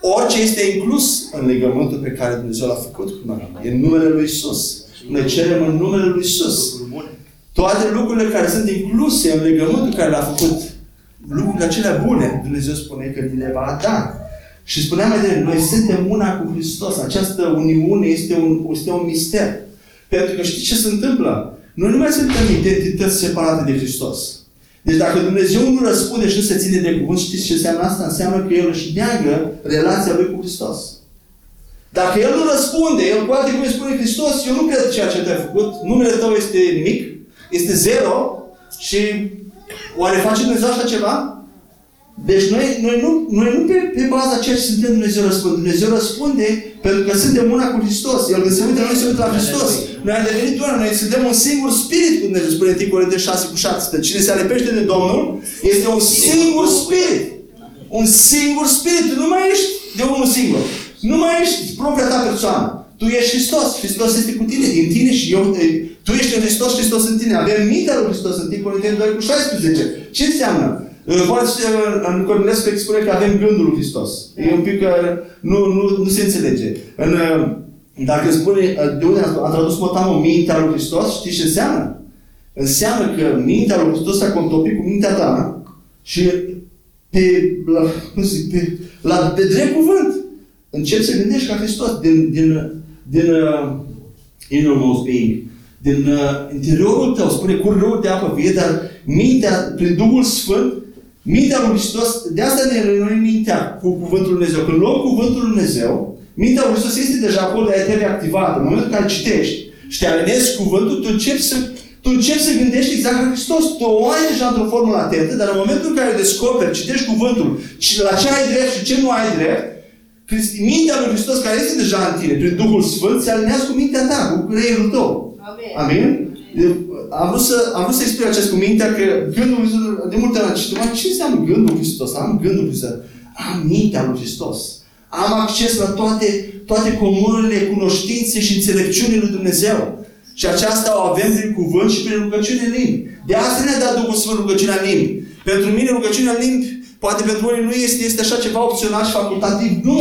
orice este inclus în legământul pe care Dumnezeu l-a făcut cu noi. E în numele Lui Isus. Noi cerem în numele Lui Isus. Toate lucrurile care sunt incluse în legământul care l-a făcut, lucrurile acelea bune, Dumnezeu spune că ni le va da. Și spuneam mai devreme, noi suntem una cu Hristos. Această uniune este un, este un mister. Pentru că știți ce se întâmplă? Noi nu mai suntem identități separate de Hristos. Deci dacă Dumnezeu nu răspunde și nu se ține de cuvânt, știți ce înseamnă asta? Înseamnă că El își neagă relația Lui cu Hristos. Dacă El nu răspunde, El cu alte cuvinte spune Hristos, eu nu cred ceea ce te-ai făcut, numele tău este nimic, este zero și oare face Dumnezeu așa ceva? Deci noi, noi nu, noi nu pe, pe baza ceea ce suntem Dumnezeu răspunde. Dumnezeu răspunde pentru că suntem una cu Hristos. El când se uită la noi, se uită la Hristos. Noi am devenit una, noi suntem un singur spirit, cum Dumnezeu spune în Ticorinte 6 cu 17. Cine se alipește de Domnul este un singur spirit. Un singur spirit. Tu nu mai ești de unul singur. Nu mai ești propria ta persoană. Tu Tu ești Hristos, Hristos este cu tine, din tine și eu, e, tu ești în Hristos, Hristos în tine. Avem mintea lui Hristos în tine, Corinteni 2 cu 16. Ce înseamnă? Foarte în Cornelescu spune că avem gândul lui Hristos. E un pic că nu, nu, nu se înțelege. În, dacă spune, de unde a tradus Motamo mintea lui Hristos, știi ce înseamnă? Înseamnă că mintea lui Hristos s-a contopit cu mintea ta și pe, la, cum zic, pe, la, pe drept cuvânt începi să gândești ca Hristos din, din, din uh, innermost being, din uh, interiorul tău, spune curg râul de apă vie, dar mintea, prin Duhul Sfânt, mintea lui Hristos, de asta ne noi mintea cu Cuvântul Lui Dumnezeu. Când luăm Cuvântul Lui Dumnezeu, mintea lui Hristos este deja acolo, de aia reactivată. În momentul în care citești și te alinezi cuvântul, tu începi să tu începi să gândești exact ca Hristos. Tu o ai deja într-o formă latentă, dar în momentul în care o descoperi, citești cuvântul și la ce ai drept și ce nu ai drept, mintea lui Hristos care este deja în tine, prin Duhul Sfânt, se alinează cu mintea ta, cu creierul tău. Amen. Amin? Am vrut să, am vrut să explic acest cu mintea că gândul lui Hristos, de multe ori am citit, ce înseamnă gândul lui Hristos? Am gândul lui Hristos. Am mintea lui Hristos. Am acces la toate, toate comunurile, cunoștințe și înțelepciunii lui Dumnezeu. Și aceasta o avem prin cuvânt și prin rugăciune în limbi. De asta ne-a dat Duhul Sfânt rugăciunea în limbi. Pentru mine rugăciunea în limbi, poate pentru unii nu este, este așa ceva opțional și facultativ. Nu!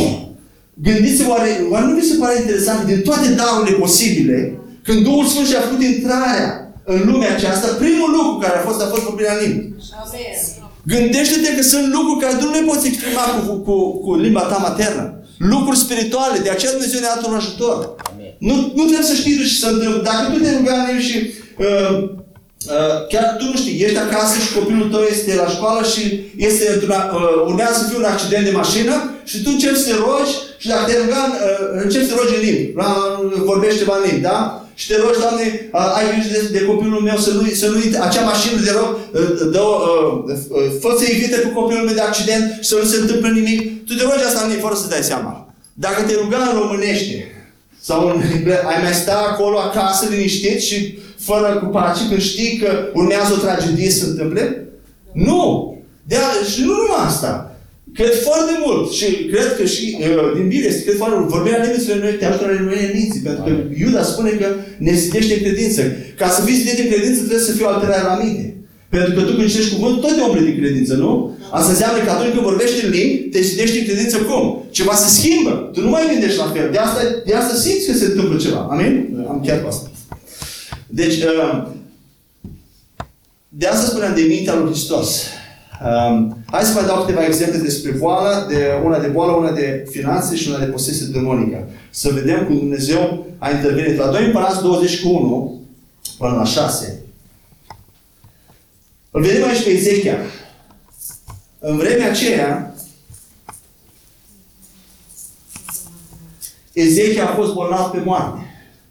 Gândiți-vă, oare, oare nu vi se pare interesant din toate darurile posibile, când Duhul Sfânt și-a făcut intrarea în lumea aceasta, primul lucru care a fost, a fost vorbirea în limbi. Amen. Gândește-te că sunt lucruri care tu nu le poți exprima cu, cu, cu limba ta maternă. Lucruri spirituale, de aceea Dumnezeu ne-a dat un ajutor. Nu, nu trebuie să știi ce se întâmplă. Dacă tu te rugai și uh, uh, chiar tu nu știi, ești acasă și copilul tău este la școală și este uh, urmează să fie un accident de mașină și tu începi să te rogi și dacă te ruga, uh, începi să te rogi în limbi. Vorbești ceva în limbi, da? Și te rogi, Doamne, uh, ai grijă de, de copilul meu să nu, să nu acea mașină de rog, uh, dă, uh, uh, fă să evite cu copilul meu de accident și să nu se întâmple nimic. Tu te rogi asta în limbi, fără să dai seama. Dacă te ruga în românește, sau în, ai mai sta acolo acasă liniștit și fără cu pace când știi că urmează o tragedie să se întâmple? Nu! De și nu numai asta. Cred foarte mult și cred că și uh, din Biblie este cred foarte mult. Vorbirea limbiților noi te ajută la renoirea minții, pentru că Iuda spune că ne zidește în credință. Ca să fii zidit în credință trebuie să fie o alterare la minte. Pentru că tu când citești cuvântul, tot te umple din credință, nu? Asta înseamnă că atunci când vorbești în limbi, te zidești în credință cum? Ceva se schimbă. Tu nu mai gândești la fel. De asta, de asta simți că se întâmplă ceva. Amin? Am chiar cu asta. Deci, uh, de asta spuneam de mintea lui Hristos. Um, hai să mai dau câteva exemple despre boală, de una de boală, una de finanțe și una de posesie demonică. Să vedem cum Dumnezeu a intervenit. La 2 Împărați 21 până la 6. Îl vedem aici pe Ezechia. În vremea aceea, Ezechia a fost bolnav pe moarte.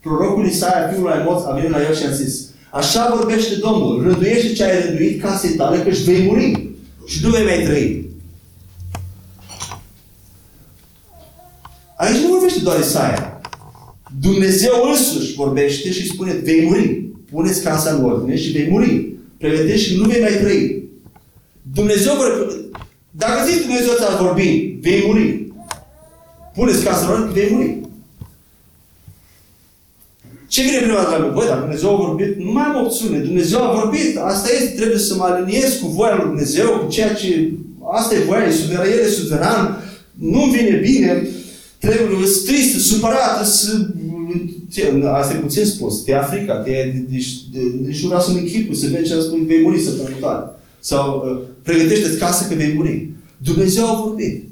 Prorocul Isaia, fiul lui Amoz, a venit la el și a zis, Așa vorbește Domnul, rânduiește ce ai rânduit casei tale, că își vei muri și nu vei mai trăi. Aici nu vorbește doar Isaia. Dumnezeu însuși vorbește și spune, vei muri. Puneți casa în ordine și vei muri. Pregătești și nu vei mai trăi. Dumnezeu vorbește. Dacă zici Dumnezeu ți-ar vorbi, vei muri. Puneți casa în ordine, vei muri. Ce vine prima dată? Băi, dar Dumnezeu a vorbit, nu mai am opțiune. Dumnezeu a vorbit, asta este, trebuie să mă aliniez cu voia lui Dumnezeu, cu ceea ce, asta e voia, e suveran, El e suveran, nu-mi vine bine, trebuie, să trist, supărat, să, asta e puțin spus, te Africa, te, deci, deci nu vreau să-mi închipui, să vezi ce spun, vei muri săptămâna viitoare. Sau uh, pregătește-ți casă că vei muri. Dumnezeu a vorbit.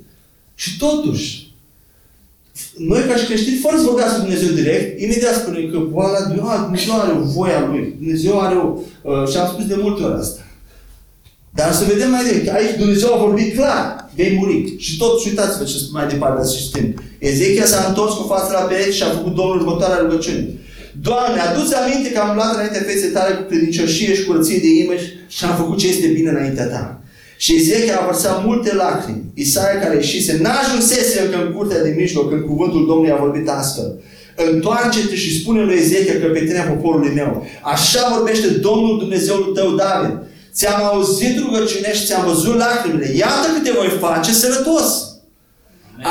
Și totuși, noi ca și creștini, fără să vorbească Dumnezeu direct, imediat spunem că boala, Dumnezeu are o voia Lui. Dumnezeu are o... Uh, și am spus de multe ori asta. Dar să vedem mai direct. Aici Dumnezeu a vorbit clar. Vei muri. Și totuși, uitați-vă ce mai departe să știm. Ezechia s-a întors cu fața la pereți și a făcut Domnul următoarea rugăciune. Doamne, adu-ți aminte că am luat înaintea feței tale cu credincioșie și curăție de inimă și am făcut ce este bine înaintea ta. Și Ezechia a vărsat multe lacrimi. Isaia care ieșise, n-ajunsese încă în curtea de mijloc, când cuvântul Domnului a vorbit astfel. Întoarce-te și spune lui Ezechia că pe tine poporului meu. Așa vorbește Domnul Dumnezeul tău, David. Ți-am auzit rugăciunea și ți-am văzut lacrimile. Iată că te voi face sănătos.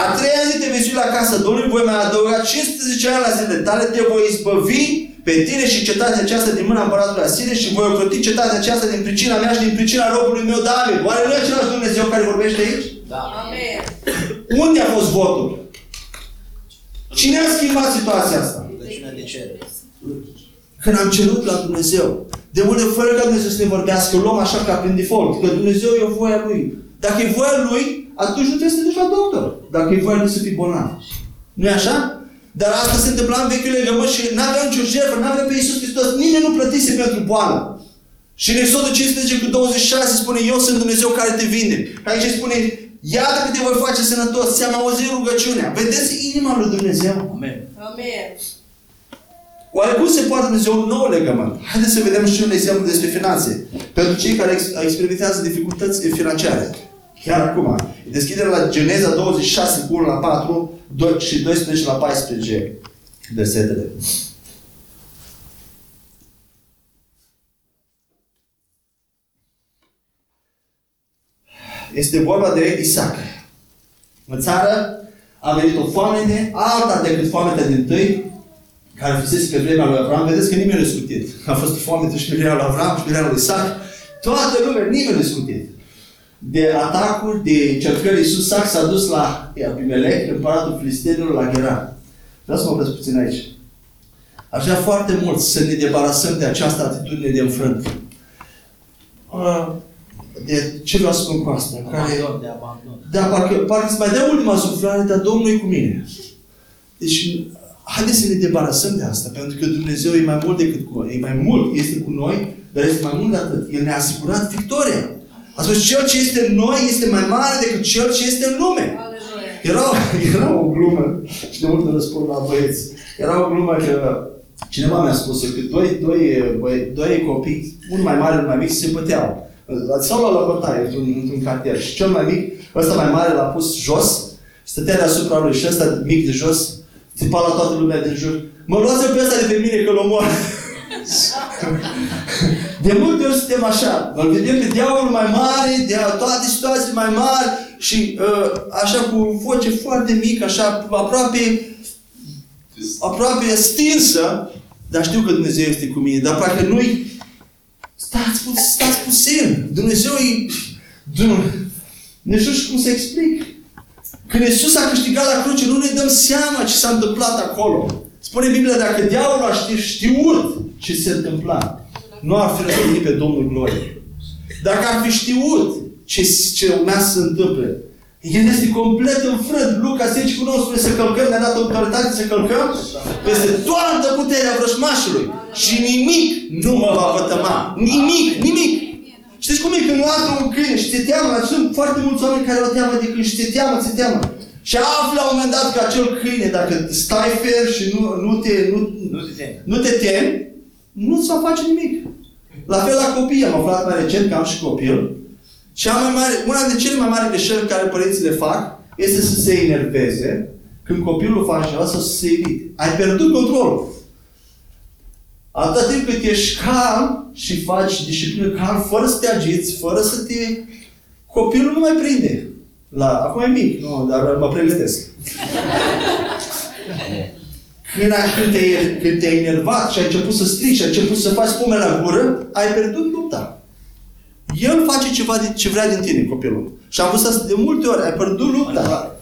A treia zi te vei sui la casa Domnului, voi mai adăuga 15 ani la zilele tale, te voi izbăvi pe tine și cetatea aceasta din mâna împăratului Asirie și voi ocroti cetatea aceasta din pricina mea și din pricina robului meu David. Oare nu e același Dumnezeu care vorbește aici? Da. Amen. Unde a fost votul? Cine a schimbat situația asta? Rugăciunea de cer. Când am cerut la Dumnezeu. De multe ori, fără ca Dumnezeu să ne vorbească, o luăm așa ca prin default, că Dumnezeu e o voia Lui. Dacă e voia Lui, atunci nu trebuie să te duci la doctor. Dacă e voia Lui să fii bolnav. nu e așa? Dar asta se întâmpla în vechiul legământ și nu avea nicio jertfă, nu avea pe Iisus Hristos. Nimeni nu plătise pentru boală. Și în Exodul 15 cu 26 spune, Eu sunt Dumnezeu care te vinde. Aici spune, Iată că te voi face sănătos, ți-am auzit rugăciunea. Vedeți inima lui Dumnezeu? Amen. Amen. Oare cum se poate Dumnezeu un nou legământ? Haideți să vedem și un exemplu despre finanțe. Pentru cei care ex- experimentează dificultăți financiare. Chiar acum. Deschiderea la Geneza 26 cu 1 la 4 do- și 12 la 14 versetele. Este vorba de Isaac. În țară a venit o foamete, alta decât foametea din tâi, care fusese pe vremea lui Avram. Vedeți că nimeni nu e scutit. A fost foamete și pe vremea lui Avram și pe vremea lui Isaac. Toată lumea, nimeni nu e scutit. De atacuri, de cercări, Iisus Isaac s-a dus la Abimelech, împăratul filistenilor, la Gerar. Vreau să mă opresc puțin aici. Aș vrea foarte mult să ne debarasăm de această atitudine de înfrânt. Uh, De ce vreau să spun cu asta? Care, Abandon, de abandon. da, parcă, parcă îți mai dea ultima suflare, dar Domnul e cu mine. Deci, haideți să ne debarasăm de asta, pentru că Dumnezeu e mai mult decât cu noi. E mai mult, este cu noi, dar este mai mult de atât. El ne-a asigurat victoria. A spus, cel ce este în noi este mai mare decât cel ce este în lume. Aleluia. Era, era o glumă, și de multe răspund la băieți. Era o glumă că cineva mi-a spus că doi, doi, băie, doi copii, unul mai mare, unul mai mic, se băteau. Sau la lăbătaie într-un, într-un cartier. Și cel mai mic, ăsta mai mare l-a pus jos, stătea deasupra lui și ăsta mic de jos, țipa la toată lumea din jur. Mă luați pe ăsta de pe mine că l omor. De multe ori suntem așa. Îl vedem pe diavolul mai mare, de toate situații mai mari și uh, așa cu voce foarte mică, așa aproape aproape stinsă, dar știu că Dumnezeu este cu mine, dar parcă nu-i stați, pu- stați puțin. Dumnezeu e... Dumnezeu, nu știu și cum să explic. Când Iisus a câștigat la cruce, nu ne dăm seama ce s-a întâmplat acolo. Spune Biblia, dacă diavolul a ști, știut ce se întâmpla, nu ar fi răspuns pe Domnul Glorie. Dacă ar fi știut ce, ce urmea să se întâmple, el este complet înfrânt. Luca 10 cu 19 să călcăm, ne-a dat autoritate să călcăm peste toată puterea vrășmașului. Și nimic nu mă va vătăma. Nimic, nimic. Știți cum e când latră un câine și ți teamă? Sunt foarte mulți oameni care au teamă de câini și ți teamă, ți teamă. Și află la un moment dat că acel câine, dacă stai fer și nu, nu te, nu, Nu te temi. Nu te temi, nu-ți va face nimic. La fel la copii, am aflat mai recent că am și copil. Cea mai mare, una dintre cele mai mari greșeli care părinții le fac este să se enerveze când copilul face ceva sau să se irite. Ai pierdut controlul. Atâta timp cât ești calm și faci disciplină calm, fără să te agiți, fără să te... Copilul nu mai prinde. La, acum e mic, nu, dar mă pregătesc. Când, ai, când, te-ai, când te-ai enervat și ai început să strici și ai început să faci spume la gură, ai pierdut lupta. El face ceva de, ce vrea din tine, copilul. Și am văzut asta de multe ori, ai pierdut lupta.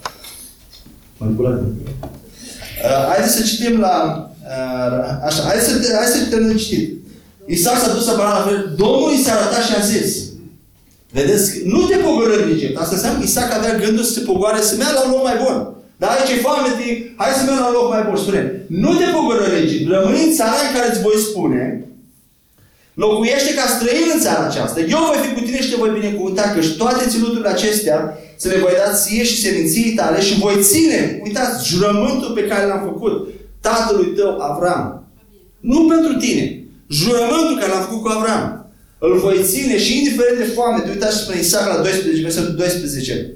Manipulat. Uh, haideți să citim la... Uh, așa, hai să, hai să terminăm de citit. Isaac s-a dus să la fel. Domnul i s-a arătat și a zis. Vedeți? Nu te pogorâ în Egipt. Asta înseamnă că Isaac avea gândul să se pogoare, să meargă la un loc mai bun. Dar aici e foame, hai să mergem la un loc mai bun. Spune, nu te pogorâ în Egipt. Rămâi în țara în care îți voi spune, locuiește ca străin în țara aceasta. Eu voi fi cu tine și te voi binecuvânta, că și toate ținuturile acestea să le voi da ție și seminției tale și voi ține, uitați, jurământul pe care l-am făcut tatălui tău, Avram. Nu pentru tine. Jurământul care l-am făcut cu Avram. Îl voi ține și indiferent de foame. Te uitați și spune Isaac la 12, versetul 12.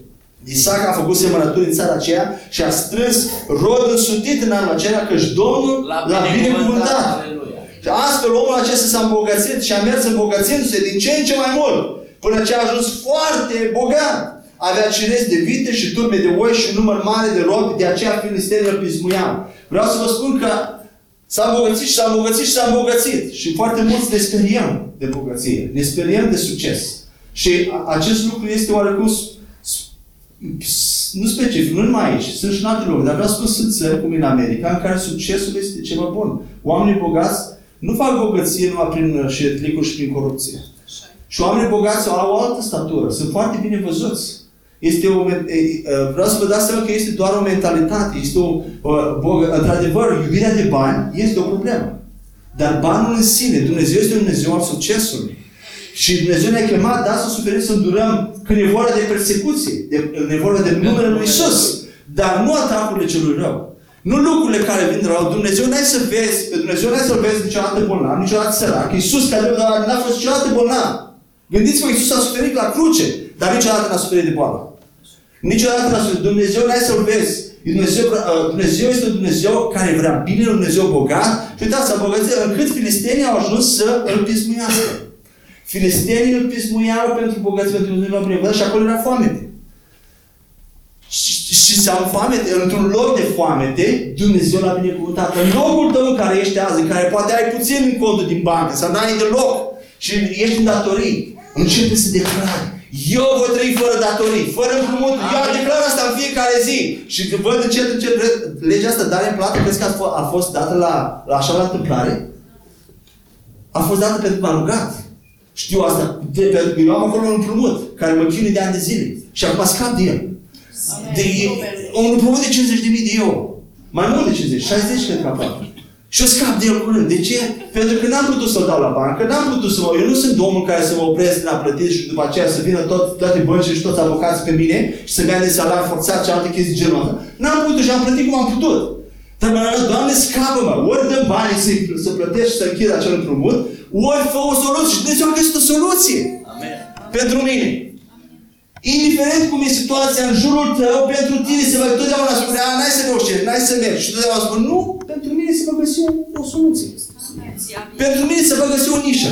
Isaac a făcut semănături în țara aceea și a strâns rod însutit în anul acela, căci Domnul l-a binecuvântat. Aleluia. Și astfel omul acesta s-a îmbogățit și a mers îmbogățindu-se din ce în ce mai mult, până ce a ajuns foarte bogat. avea cireți de vite și turme de oi și un număr mare de robi, de aceea filistenii îl pismuiau. Vreau să vă spun că s-a îmbogățit și s-a îmbogățit și s-a îmbogățit. Și foarte mulți ne speriem de bogăție, ne speriem de succes. Și a- acest lucru este oarecum s- s- nu specific, nu numai aici, sunt și în alte locuri, dar vreau să spun sunt țări, cum e în America, în care succesul este ceva bun. Oamenii bogați nu fac bogăție numai prin uh, șertlicuri și prin corupție. Și oamenii bogați au o altă statură, sunt foarte bine văzuți. Este o, men- e- e- vreau să vă dați seama că este doar o mentalitate, este o, o bogă, într-adevăr, iubirea de bani este o problemă. Dar banul în sine, Dumnezeu este un Dumnezeu al succesului. Și Dumnezeu ne-a chemat de asta suferință să îndurăm când e vorba de persecuție, de, când e vorba de numele Lui Isus. Dar nu atacurile celui rău. Nu lucrurile care vin de la rău. Dumnezeu n-ai să vezi, pe Dumnezeu n-ai să-L vezi niciodată bolnav, niciodată sărac. Iisus, care n-a fost niciodată bolnav. Gândiți-vă, Iisus a suferit la cruce, dar niciodată n-a suferit de boală. Niciodată n-a suferit. Dumnezeu n-ai să-L vezi. Dumnezeu, uh, Dumnezeu este un Dumnezeu care vrea bine, un Dumnezeu bogat. Și uitați, s-a bogățit încât filistenii au ajuns să îl pismuiască. Filistenii îl pismuiau pentru bogăție, pentru că nu l-au binecuvântat și acolo era foamete. Și, și s-a foamete, într-un loc de foamete, Dumnezeu l-a binecuvântat. În locul tău în care ești azi, în care poate ai puțin în contul din bancă, sau n-ai deloc, și ești în datorii, începe să declari. Eu voi trăi fără datorii, fără împrumut. Eu declar asta în fiecare zi. Și când văd încet, încet, legea asta, dare în plată, crezi că a fost, a fost dată la, la așa la întâmplare? A fost dată pentru că m-am rugat. Știu asta, de, pentru că eu am acolo un împrumut care mă chinuie de ani de zile. Și acum scap de el. De, un împrumut de 50.000 de euro. Mai mult de 50, 60 cred că aproape. Și eu scap de el curând. De ce? Pentru că n-am putut să-l dau la bancă, n-am putut să mă... Eu nu sunt omul care să mă opresc din a plăti și după aceea să vină tot, toate băncile și toți avocații pe mine și să-mi ia de salar forțat și alte chestii genul ăsta. N-am putut și am plătit cum am putut. Dar m-am zis, Doamne, scapă-mă! Ori dă bani să, să plătești și să închid acel împrumut, ori fă o soluție. Și Dumnezeu a găsit o soluție Amen. pentru mine. Indiferent cum e situația în jurul tău, pentru tine se va totdeauna spune, a, n-ai să reușești, n-ai să mergi. Și totdeauna spune, nu, pentru mine se va găsi o, o soluție. Pentru mine se va găsi o nișă.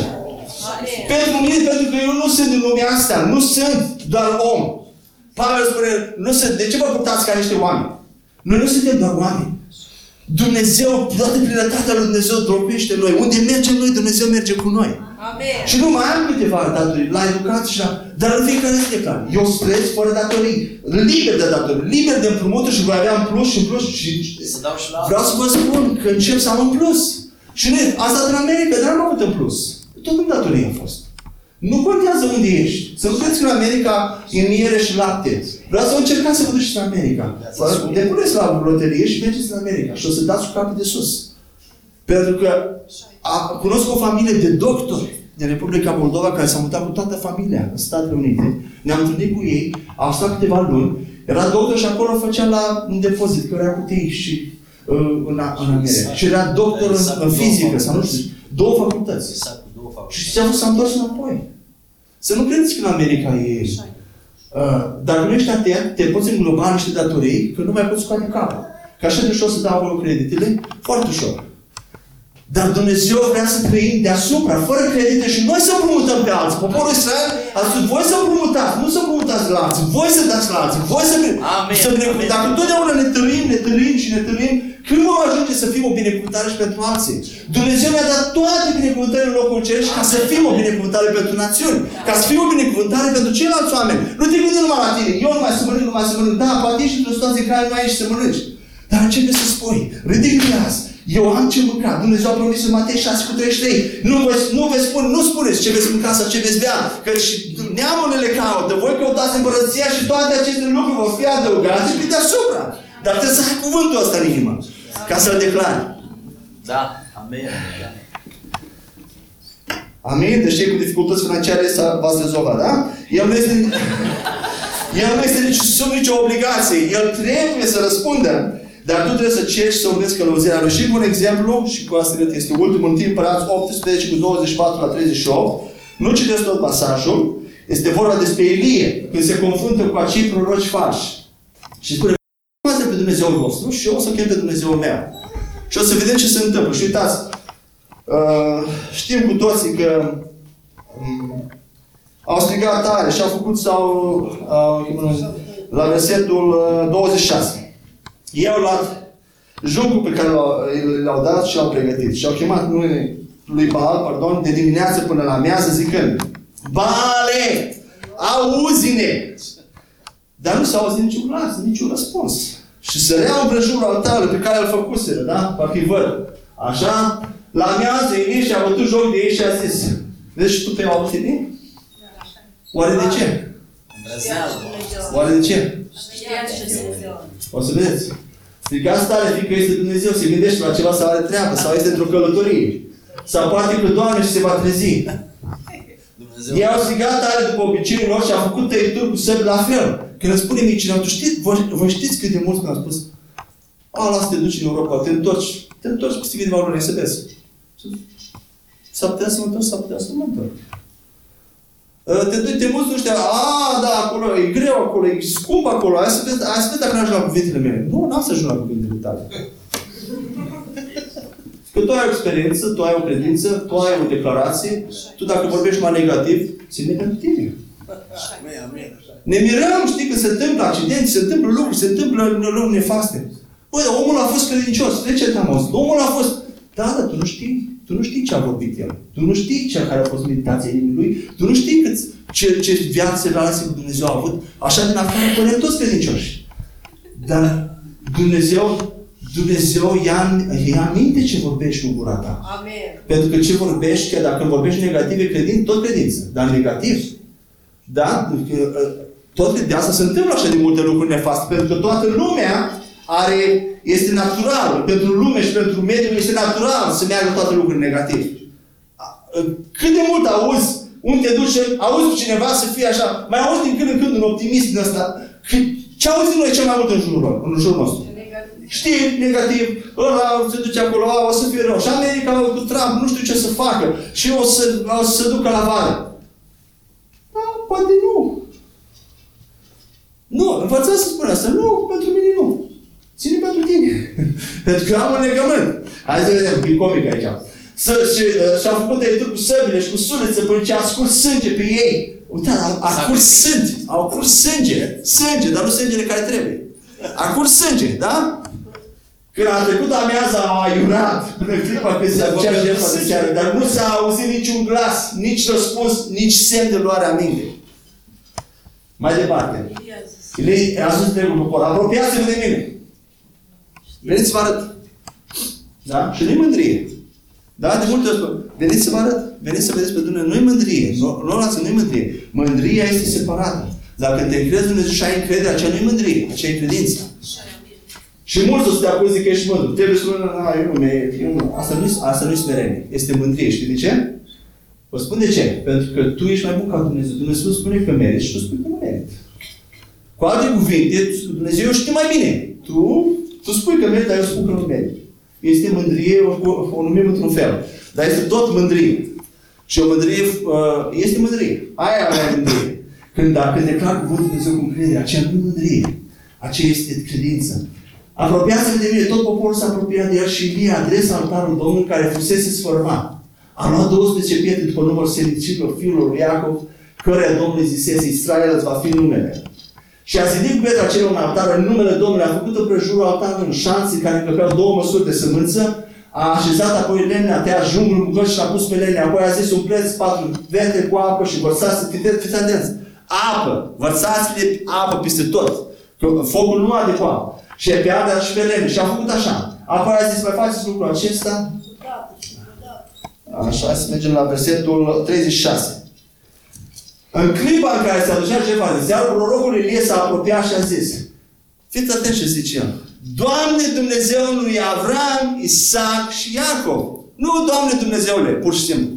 Amen. Pentru mine, pentru că eu nu sunt în lumea asta, nu sunt doar om. Pavel spune, nu sunt, de ce vă purtați ca niște oameni? Noi nu suntem doar oameni. Dumnezeu, toată plinătatea lui Dumnezeu locuiește în noi. Unde mergem noi, Dumnezeu merge cu noi. Amen. Și nu mai am câteva datorii, la educație și la... Dar în fiecare zi declar, eu plec fără datorii, liber de datorii, liber de împrumuturi și voi avea în plus și în plus și... Să dau și la Vreau să vă spun că încep să am în plus. Și nu, asta în America, dar am avut în plus. Tot în datorie a fost. Nu contează unde ești. Să nu credeți că în America e miere și lapte. Vreau să încercați să vă duceți în America. Depuneți la loterie și mergeți în America și o să dați cu capul de sus. Pentru că a, cunosc o familie de doctori din Republica Moldova care s-a mutat cu toată familia în Statele Unite. Ne-am întâlnit cu ei, au stat câteva luni. Era doctor și acolo făcea la un depozit, că era cu tei și uh, în, în America. Și era doctor în, în fizică, sau nu știu, două facultăți. Exact, cu două facultăți. Și ce s-a întors înapoi. Să nu credeți că în America e... Uh, dacă nu ești atent, te poți îngloba în niște datorii, că nu mai poți scoate capul. Că așa de ușor să dau acolo creditele, foarte ușor. Dar Dumnezeu vrea să trăim deasupra, fără credite și noi să împrumutăm pe alții. Poporul Israel a spus, voi să împrumutați, nu să împrumutați la alții, voi să dați la alții, voi să... Amen, să binecuvântați. amen. Dacă întotdeauna ne tărim, ne tărim și ne tărim, când vom ajunge să fim o binecuvântare și pentru alții? Dumnezeu ne-a dat toate binecuvântările în locul ceresc ca să fim o binecuvântare pentru națiuni, ca să fim o binecuvântare pentru ceilalți oameni. Nu te gândi numai la tine, eu nu mai să mănânc, nu mai să mănânc. Da, poate ești într-o situație în care nu ai ce să mănânci. Dar începe să spui, ridică azi, eu am ce mânca. Dumnezeu a promis în Matei 6 cu 33. Nu vă, nu vă spun, nu spuneți ce veți mânca sau ce veți bea, căci neamurile le caută. Voi căutați împărăția și toate aceste lucruri vor fi adăugate pe deasupra. Dar trebuie să ai cuvântul ăsta în inimă, ca să-l declari. Da, amen. Da. Amin? Deci cei cu dificultăți financiare să v-ați rezolvat, da? El nu este, el nu este nici, sub nicio obligație. El trebuie să răspundă. Dar tu trebuie să ceri și să urmezi călăuzirea lui. Și cu un exemplu, și cu asta cred că este ultimul în timp, Împărați 18 cu 24 la 38. Nu citesc tot pasajul. Este vorba despre Ilie, când se confruntă cu acei proroci falși. Și spune, Poate pe Dumnezeul vostru și eu o să chem pe Dumnezeul meu. Și o să vedem ce se întâmplă. Și uitați, uh, știm cu toții că um, Au strigat tare și au făcut sau uh, la versetul uh, 26. Ei au luat jucul pe care l-au, l-au dat și l-au pregătit. Și au chemat numele lui Baal, pardon, de dimineață până la amiază zicând Baale, auzi-ne! Dar nu s-a auzit niciun glas, niciun răspuns. Și săreau împrejurul altarului pe care îl făcuseră, da? Parcă văd. Așa, la amiază Ilie și a bătut joc de ei și a zis Vezi și tu pe auzit bine? Oare de ce? Îndrăznează. Oare de ce? Știa ce Dumnezeu. O să vedeți. Strigați tare, fiindcă este Dumnezeu, se gândește la ceva sau are treabă, sau este într-o călătorie. Sau poate că Doamne și se va trezi. Dumnezeu. Ei au strigat tare după obiceiul lor și au făcut tăituri cu săbi la fel. Când îmi spune micile, tu știți, vă, vă știți cât de mult când am spus a, lasă te duci în Europa, te întorci, te întorci peste câteva luni să vezi. S-ar putea să mă întorc, s-ar putea să mă întorc. Uh, Te duci, te muți, nu știu, a, da, acolo, e greu acolo, e scump acolo, hai să vezi, hai să vezi dacă n-ajung la cuvintele mele. Nu, n-am să ajung la cuvintele tale. Că tu ai o experiență, tu ai o credință, tu ai o declarație, tu dacă vorbești mai negativ, se vine pentru tine. Amin, amin. Ne mirăm, știi, că se întâmplă accidente, se întâmplă lucruri, se întâmplă lucruri nefaste. Băi, dar omul a fost credincios. De ce te-am auzit? Omul a fost... Da, dar tu nu știi. Tu nu știi ce a vorbit el. Tu nu știi ce care a fost meditația inimii lui. Tu nu știi cât, ce, ce viață, relație cu Dumnezeu a avut. Așa din afară părem toți credincioși. Dar Dumnezeu, Dumnezeu ia, ia minte ce vorbești cu gura ta. Amen. Pentru că ce vorbești, că dacă vorbești negativ, e credință, tot credință. Dar negativ. Da? Că, uh, Tot de asta se întâmplă așa de multe lucruri nefaste. Pentru că toată lumea are, este natural. Pentru lume și pentru mediul este natural să meargă toate lucrurile negative. Uh, Cât de mult auzi, unde te duci, auzi pe cineva să fie așa, mai auzi din când în când un optimist din ăsta. Că- Ce auzim noi cel mai mult în jurul, lor, în jurul nostru? Negativ. Știri negativ, ăla se duce acolo, a, o să fie rău. Și America cu Trump nu știu ce să facă. Și o să, o să se ducă la vară. Da, poate nu. Nu, învățați să spună asta. Nu, pentru mine nu. Ține pentru tine. pentru că am un legământ. Hai să vedem, e comic aici. Să, și, uh, și-au făcut de cu săbile și cu suliță până ce a scurs sânge pe ei. Uitați, a, a curs sânge. Au curs sânge. Sânge, dar nu sângele care trebuie. A curs sânge, da? Când a trecut amiaza, au aiurat până în clipa când se aducea jertfa de seară, dar nu s-a auzit niciun glas, nici răspuns, nici semn de luare aminte. Mai departe. Ilie a zis. Ilie a spus de popor, apropiați-vă de mine. Veniți să vă arăt. Da? Și nu-i mândrie. Da? De multe ori spun, veniți să vă arăt. Veniți să vedeți pe Dumnezeu. Nu-i mândrie. Nu, nu luați, nu-i mândrie. Mândria este separată. Dacă te încrezi în Dumnezeu și ai încredere, aceea nu-i mândrie. Aceea e credință. Și mulți o să te acuze că ești mândru. Trebuie să spună, a, eu nu, eu nu. Asta nu asta nu-i smerenie. Este mândrie. Știi de ce? Vă spun de ce. Pentru că tu ești mai bun ca Dumnezeu. Dumnezeu spune că meriți și tu spui că nu meriți. Cu alte cuvinte, Dumnezeu știe mai bine. Tu, tu spui că meriți, dar eu spun că nu meriți. Este mândrie, o, o numim într-un fel. Dar este tot mândrie. Și o mândrie, uh, este mândrie. Aia e mândrie. Când dacă declar cuvântul Dumnezeu cu încredere, aceea nu e mândrie. Aceea este credință. Apropiați-vă de mine, tot poporul s-a apropiat de el și Ilie adresa altarul Domnului care fusese sfărmat. A luat 12 pietre după număr servicilor fiilor lui Iacov, căreia Domnul zisese, Israel îți va fi numele. Și a zidit cu pietra acelea un altar în numele Domnului, a făcut împrejurul altarului în șanțe în care încăpeau două măsuri de sămânță, a așezat apoi lemne, a tăiat junglul în bucăți și l-a pus pe lemne, apoi a zis umpleți patru vete cu apă și vărsați, fiți fiți atenți, apă, vărsați-le apă peste tot, că focul nu are de cu apă. Și pe ardea și pe lemne. Și a făcut așa. Apoi a zis, mai faceți lucrul acesta, Odată și odată. Așa, să mergem la versetul 36. În clipa în care se aducea ceva de seară, prorocul Ilie s-a apropiat și a zis, fiți atenți ce zice el, Doamne Dumnezeul lui Avram, Isaac și Iacov. Nu Doamne Dumnezeule, pur și simplu.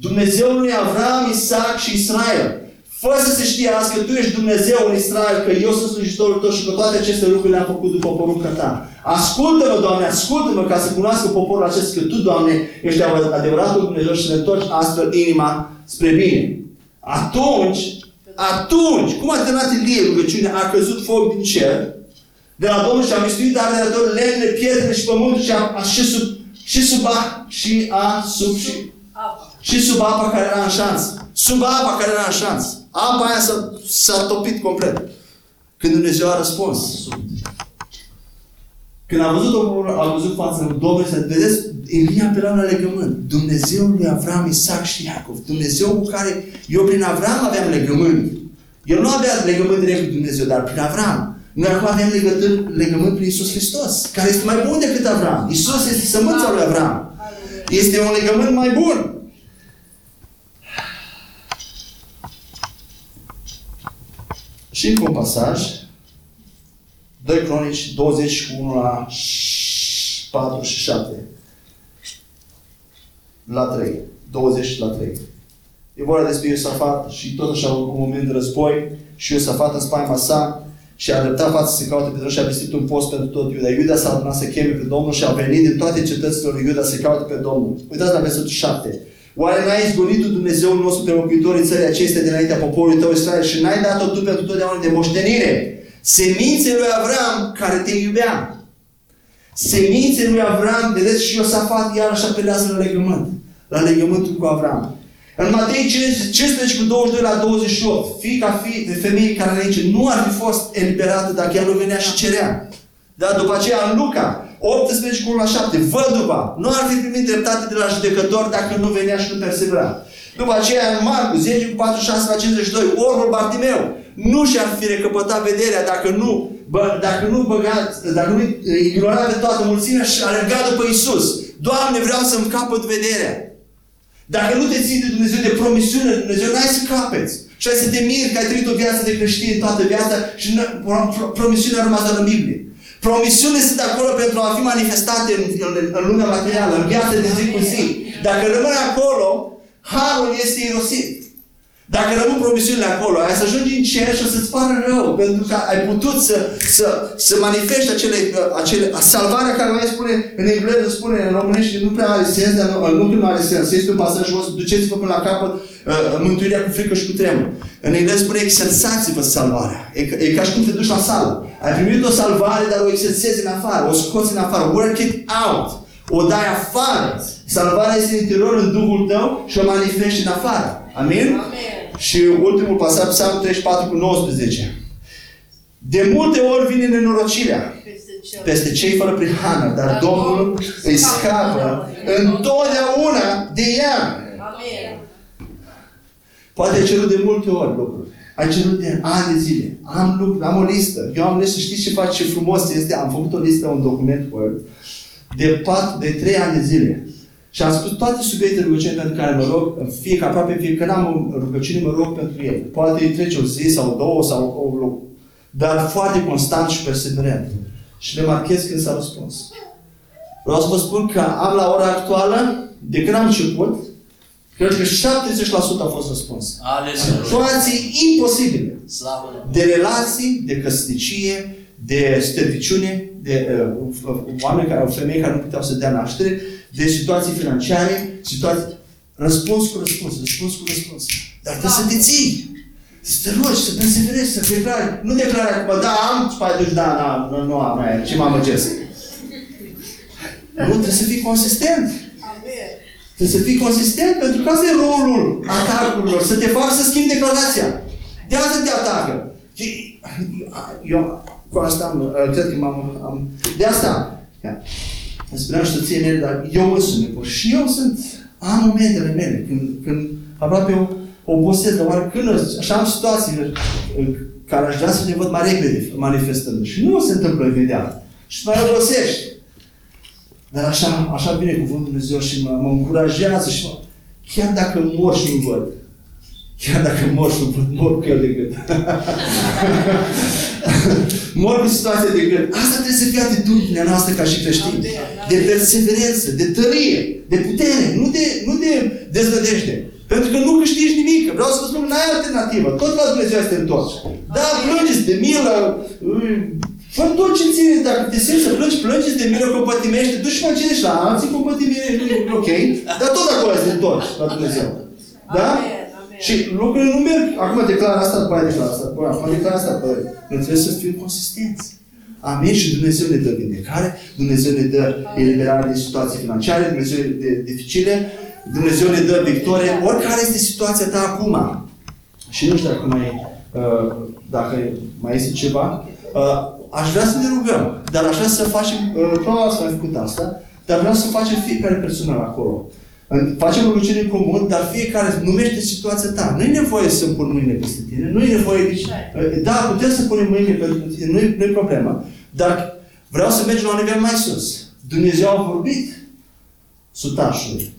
Dumnezeul lui Avram, Isaac și Israel. Fără să se știe azi că Tu ești Dumnezeu în Israel, că eu sunt slujitorul Tău și că toate aceste lucruri le-am făcut după porunca Ta. Ascultă-mă, Doamne, ascultă-mă ca să cunoască poporul acesta că Tu, Doamne, ești adevăratul Dumnezeu și să ne întorci astfel inima spre bine. Atunci, atunci, cum a terminat Ilie rugăciunea, a căzut foc din cer, de la Domnul și a mistuit arderator lemne, pietre și pământul și, a, a, și sub, și sub a, și a, sub și, Apa. și sub apa care era în șans. Sub apa care era șans. Apa aia s-a, s-a topit complet. Când Dumnezeu a răspuns. Când a văzut omul, a văzut fața lui Domnul, să vedeți, Elia apela la legământ. Dumnezeul lui Avram, Isaac și Iacov. Dumnezeu cu care eu prin Avram aveam legământ. El nu avea legământ direct cu Dumnezeu, dar prin Avram. Noi acum avem legături, legământ prin Isus Hristos, care este mai bun decât Avram. Isus este sămânța lui Avram. Este un legământ mai bun. Și încă un pasaj. 2 Cronici 21 la 4 și 7. La 3. 20 la 3. E vorba despre Iosafat și tot așa un moment de război și Iosafat în spaima sa și a dreptat față să se caute pe Dumnezeu și a vestit un post pentru tot Iuda. Iuda s-a adunat să cheme pe Domnul și a venit din toate cetățile lui Iuda să caute pe Domnul. Uitați la versetul 7. Oare n-ai izgonit tu Dumnezeul nostru pe locuitorii țării acestea dinaintea poporului tău Israel și n-ai dat-o tu pentru totdeauna de moștenire? Semințe lui Avram care te iubea. Semințe lui Avram, vedeți, și Iosafat iarăși apelează la legământ. La legământul cu Avram. În Matei 15 cu 22 la 28, fiica fi, de femeie care aici nu ar fi fost eliberată dacă ea nu venea și cerea. Dar după aceea în Luca 18 cu 1 la 7, văduva nu ar fi primit dreptate de la judecător dacă nu venea și nu persevera. După aceea în Marcu 10 cu 46 la 52, orbul Bartimeu nu și-ar fi recăpătat vederea dacă nu, bă, dacă nu băga, dacă nu ignora de toată mulțimea și alerga după Isus. Doamne, vreau să-mi capăt vederea. Dacă nu te ții de Dumnezeu, de promisiune de Dumnezeu, n-ai să capeți. Și ai să te miri că ai trăit o viață de creștin toată viața și promisiunea a rămas doar în Biblie. Promisiunile sunt acolo pentru a fi manifestate în, în, în lumea materială, în viața de zi cu zi. Dacă rămâne acolo, harul este irosit. Dacă rămân promisiunile acolo, ai să ajungi în cerș și o să-ți pară rău, pentru că ai putut să, să, să manifesti acele, acele, salvarea care mai spune, în engleză spune, în românește nu prea are sens, dar nu, nu prea are sens. Este un pasaj jos, duceți-vă până la capăt uh, mântuirea cu frică și cu tremur. În engleză spune, exersați-vă salvarea. E, e ca și cum te duci la sală. Ai primit o salvare, dar o exersezi în afară, o scoți în afară, work it out. O dai afară. Salvarea este în interior, în Duhul tău și o manifesti în afară. Amin? Amen. Și ultimul pasaj, Psalmul 34 cu 19. De multe ori vine nenorocirea peste cei fără prihană, dar Domnul îi scapă întotdeauna de ea. Amen. Poate ai cerut de multe ori lucruri. Ai cerut de ani de zile. Am, lucruri, am o listă. Eu am listă. Știți ce face ce frumos este? Am făcut o listă, un document Word de, pat, de 3 ani de zile. Și am spus toate subiectele rugăciune pentru care mă rog, în fiecare, aproape fiecare am o rugăciune, mă rog pentru el. Poate îi trece o zi sau două sau o loc. Dar foarte constant și perseverent. Și le marchez când s-a răspuns. Vreau să vă spun că am la ora actuală, de când am început, cred că 70% a fost răspuns. Aleluia. Situații imposibile. Slavă Domnului. De relații, de căsnicie, de sterviciune, de uh, oameni care au femei care nu puteau să dea naștere, de situații financiare, situații... Răspuns cu răspuns, răspuns cu răspuns. Dar trebuie să te ții. Să te rogi, să perseverezi, să declari. Nu declari acum, da, am, și mai duci, da, da, nu, nu am, aia, ce mă amăgesc. Nu, trebuie să fii consistent. Amen. Trebuie să fii consistent, pentru că asta e rolul atacurilor, să te facă să schimbi declarația. De asta te atacă. Și eu cu asta am, cred că m-am... Am, de asta, ia, îmi spuneam și soției mele, dar eu însumi, bă, și eu sunt, am momentele mele, când, când aproape eu obosesc, dar oare când, așa am situații în care aș vrea să le văd mai repede manifestând. Și nu se întâmplă imediat. Și mai obosești. Dar așa, așa vine cuvântul Dumnezeu și mă, mă încurajează și mă, chiar dacă mor și nu văd, chiar dacă mor și nu văd, mor cu el de gând. mor cu situația de gând. Asta trebuie să fie atitudinea noastră ca și creștini. De perseverență, de tărie, de putere, nu de, nu de deznădejde. Pentru că nu câștigi nimic. Vreau să vă spun, n-ai alternativă. Tot la Dumnezeu să te întorci. Da, plângeți de milă, Fă tot ce ține, dacă te simți să plângi, plângeți de milă, compătimește, du și mă cine la alții, compătimește, ok, dar tot acolo să te întorci la Dumnezeu. Da? Amen, amen. Și lucrurile nu merg. Acum declar asta, după aia declar asta. Bun, acum declar asta, bă. Noi trebuie să fim consistenți. Amin. Și Dumnezeu ne dă vindecare, Dumnezeu ne dă eliberare din situații financiare, Dumnezeu de dificile. Dumnezeu ne dă victorie, oricare este situația ta acum. Și nu știu dacă mai, uh, dacă mai este ceva. Uh, aș vrea să ne rugăm, dar aș vrea să facem, uh, probabil să am făcut asta, dar vreau să facem fiecare personal acolo. În- Facem o lucrare în comun, dar fiecare numește situația ta. Nu e nevoie să pun mâinile peste tine, nu e nevoie nici... Uh, Da, putem să punem mâinile pentru tine, nu e, nu e problemă. Dar vreau să mergem la un nivel mai sus. Dumnezeu a vorbit sutașului.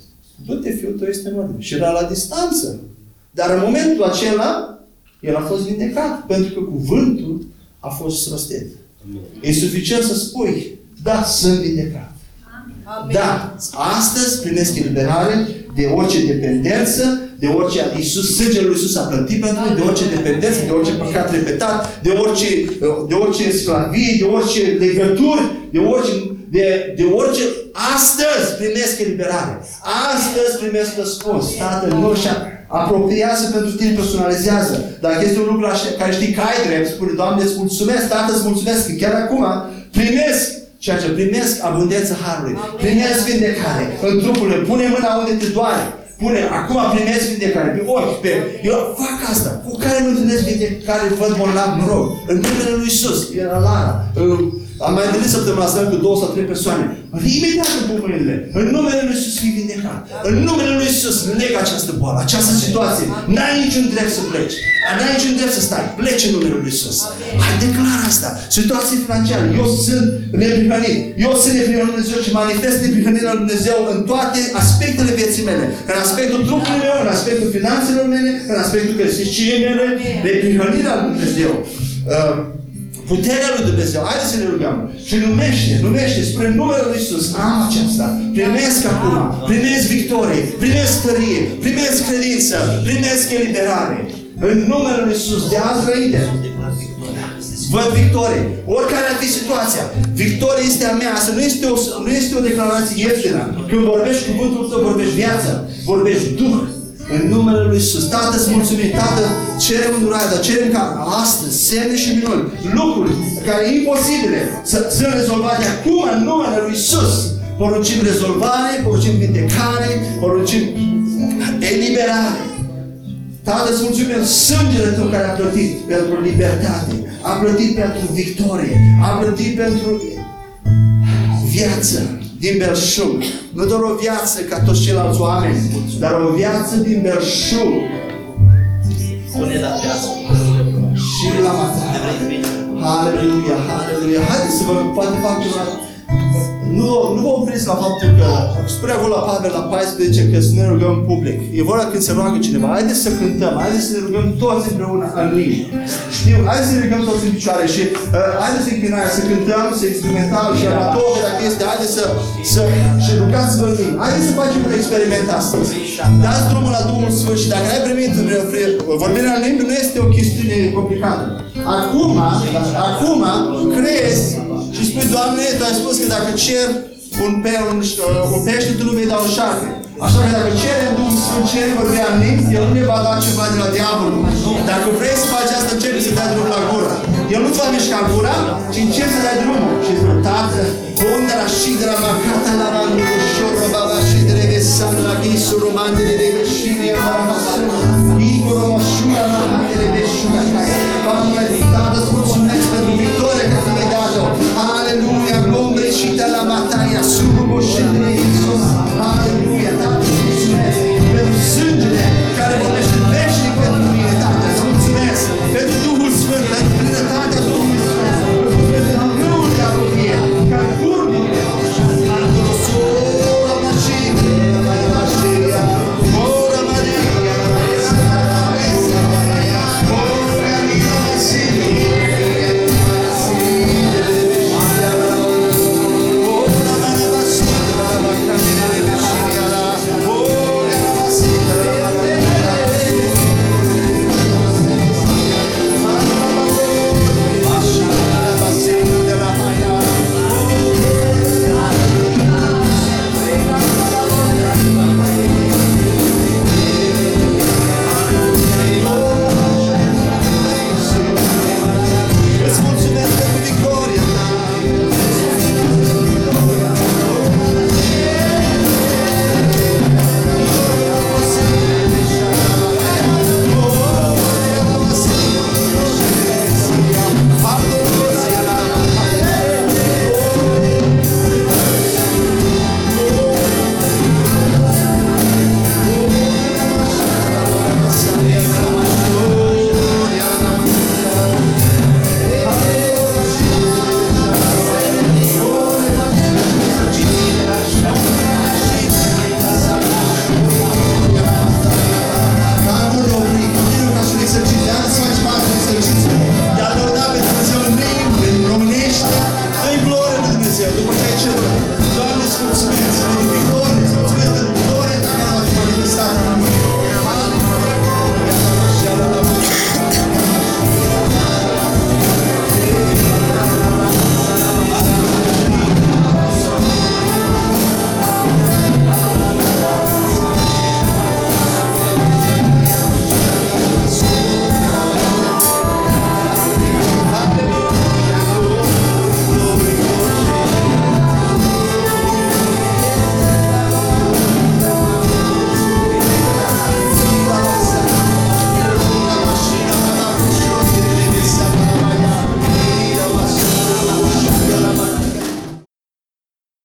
Du-te, fiul tău este în ordine. Și era la distanță. Dar în momentul acela, el a fost vindecat. Pentru că cuvântul a fost rostit. E suficient să spui, da, sunt vindecat. Amin. Da, astăzi primesc eliberare de orice dependență, de orice Iisus, sângele lui Iisus a plătit pentru noi, de orice dependență, de orice păcat repetat, de orice, de orice sclavie, de orice legături, de orice, de, de orice... Astăzi primesc eliberare. Astăzi primesc răspuns. Tatăl nu și apropiază pentru tine, personalizează. Dacă este un lucru așa- care știi că ai drept, spune, Doamne, îți mulțumesc, Tată, îți mulțumesc că chiar acum primesc ceea ce primesc abundență harului. Primesc vindecare în trupul meu. Pune mâna unde te doare. Pune, acum primesc vindecare pe ochi, pe... Eu fac asta. Cu care nu întâlnesc vindecare, văd bolnav, mă rog. În numele lui Isus, era Lara. Uh, Am mai întâlnit săptămâna asta cu două sau trei persoane. Imediat îmi pun mâinile. În numele lui Isus fii vindecat. În numele lui Isus leg această boală, această situație. N-ai niciun drept să pleci. N-ai niciun drept să stai. Pleci în numele lui Isus. Hai, declar asta. Situație financiară. Eu sunt neprihănit. Eu sunt neprihănit lui Dumnezeu și manifest neprihănirea lui Dumnezeu în toate aspectele vieții mele. În aspectul trupului meu, în aspectul finanțelor mele, în aspectul căsniciei mele, neprihănirea lui Dumnezeu. Uh, Puterea lui Dumnezeu. Haideți să ne rugăm. Și numește, numește spre numele lui Isus. Am aceasta. Primesc acum. Primesc victorie. Primesc tărie. Primesc credință. Primesc eliberare. În numele lui Isus. De azi înainte. Văd victorie. Oricare ar fi situația. Victoria este a mea. Asta nu este o, nu este o declarație ieftină. Când vorbești cuvântul tău, vorbești viață. Vorbești Duh. În numele lui Isus. Tată, îți mulțumim. Tată, cerem îndurare, dar cerem ca astăzi, semne și minuni, lucruri care e imposibile să sunt rezolvate acum în numele lui Isus. Poruncim rezolvare, poruncim vindecare, poruncim eliberare. Tată, îți mulțumim sângele Tău care a plătit pentru libertate, a plătit pentru victorie, a plătit pentru viață din belșug. Nu doar o viață ca toți ceilalți oameni, dar o viață din belșug Pune la viață. și la mata. Aleluia, aleluia. Haideți să vă poate fac ceva. Nu, nu vă opriți la faptul că spune acolo la Pavel la 14 că să ne rugăm în public. E vorba când se roagă cineva. Haideți să cântăm, haideți să ne rugăm toți împreună în limbi. Știu, haideți să ne rugăm toți în picioare și uh, haideți să închinare, să cântăm, să instrumental și amator, dacă este, haideți să, să și rugați-vă în limbi. Haideți să facem un experiment astăzi. Dați drumul la Duhul Sfânt și dacă ai primit vorbirea în limbi, nu este o chestiune complicată. Acum, acum, crezi și spui, Doamne, Tu ai spus că dacă cer un, pe, un, un pește, Tu nu vei da o șarpe. Așa că dacă cerem Duhul Sfânt, cerem vorbea în limbi, El nu ne va da ceva de la diavol. Dacă vrei să faci asta, începi să dai drumul la gura. El nu-ți va mișca gura, ci începi să dai drumul. Și spune, Tată, unde la și de la macata la randul cu șorba, va la și de revesan, la ghisul roman, de reveșine, la masă, Igor, mășura, la reveșura,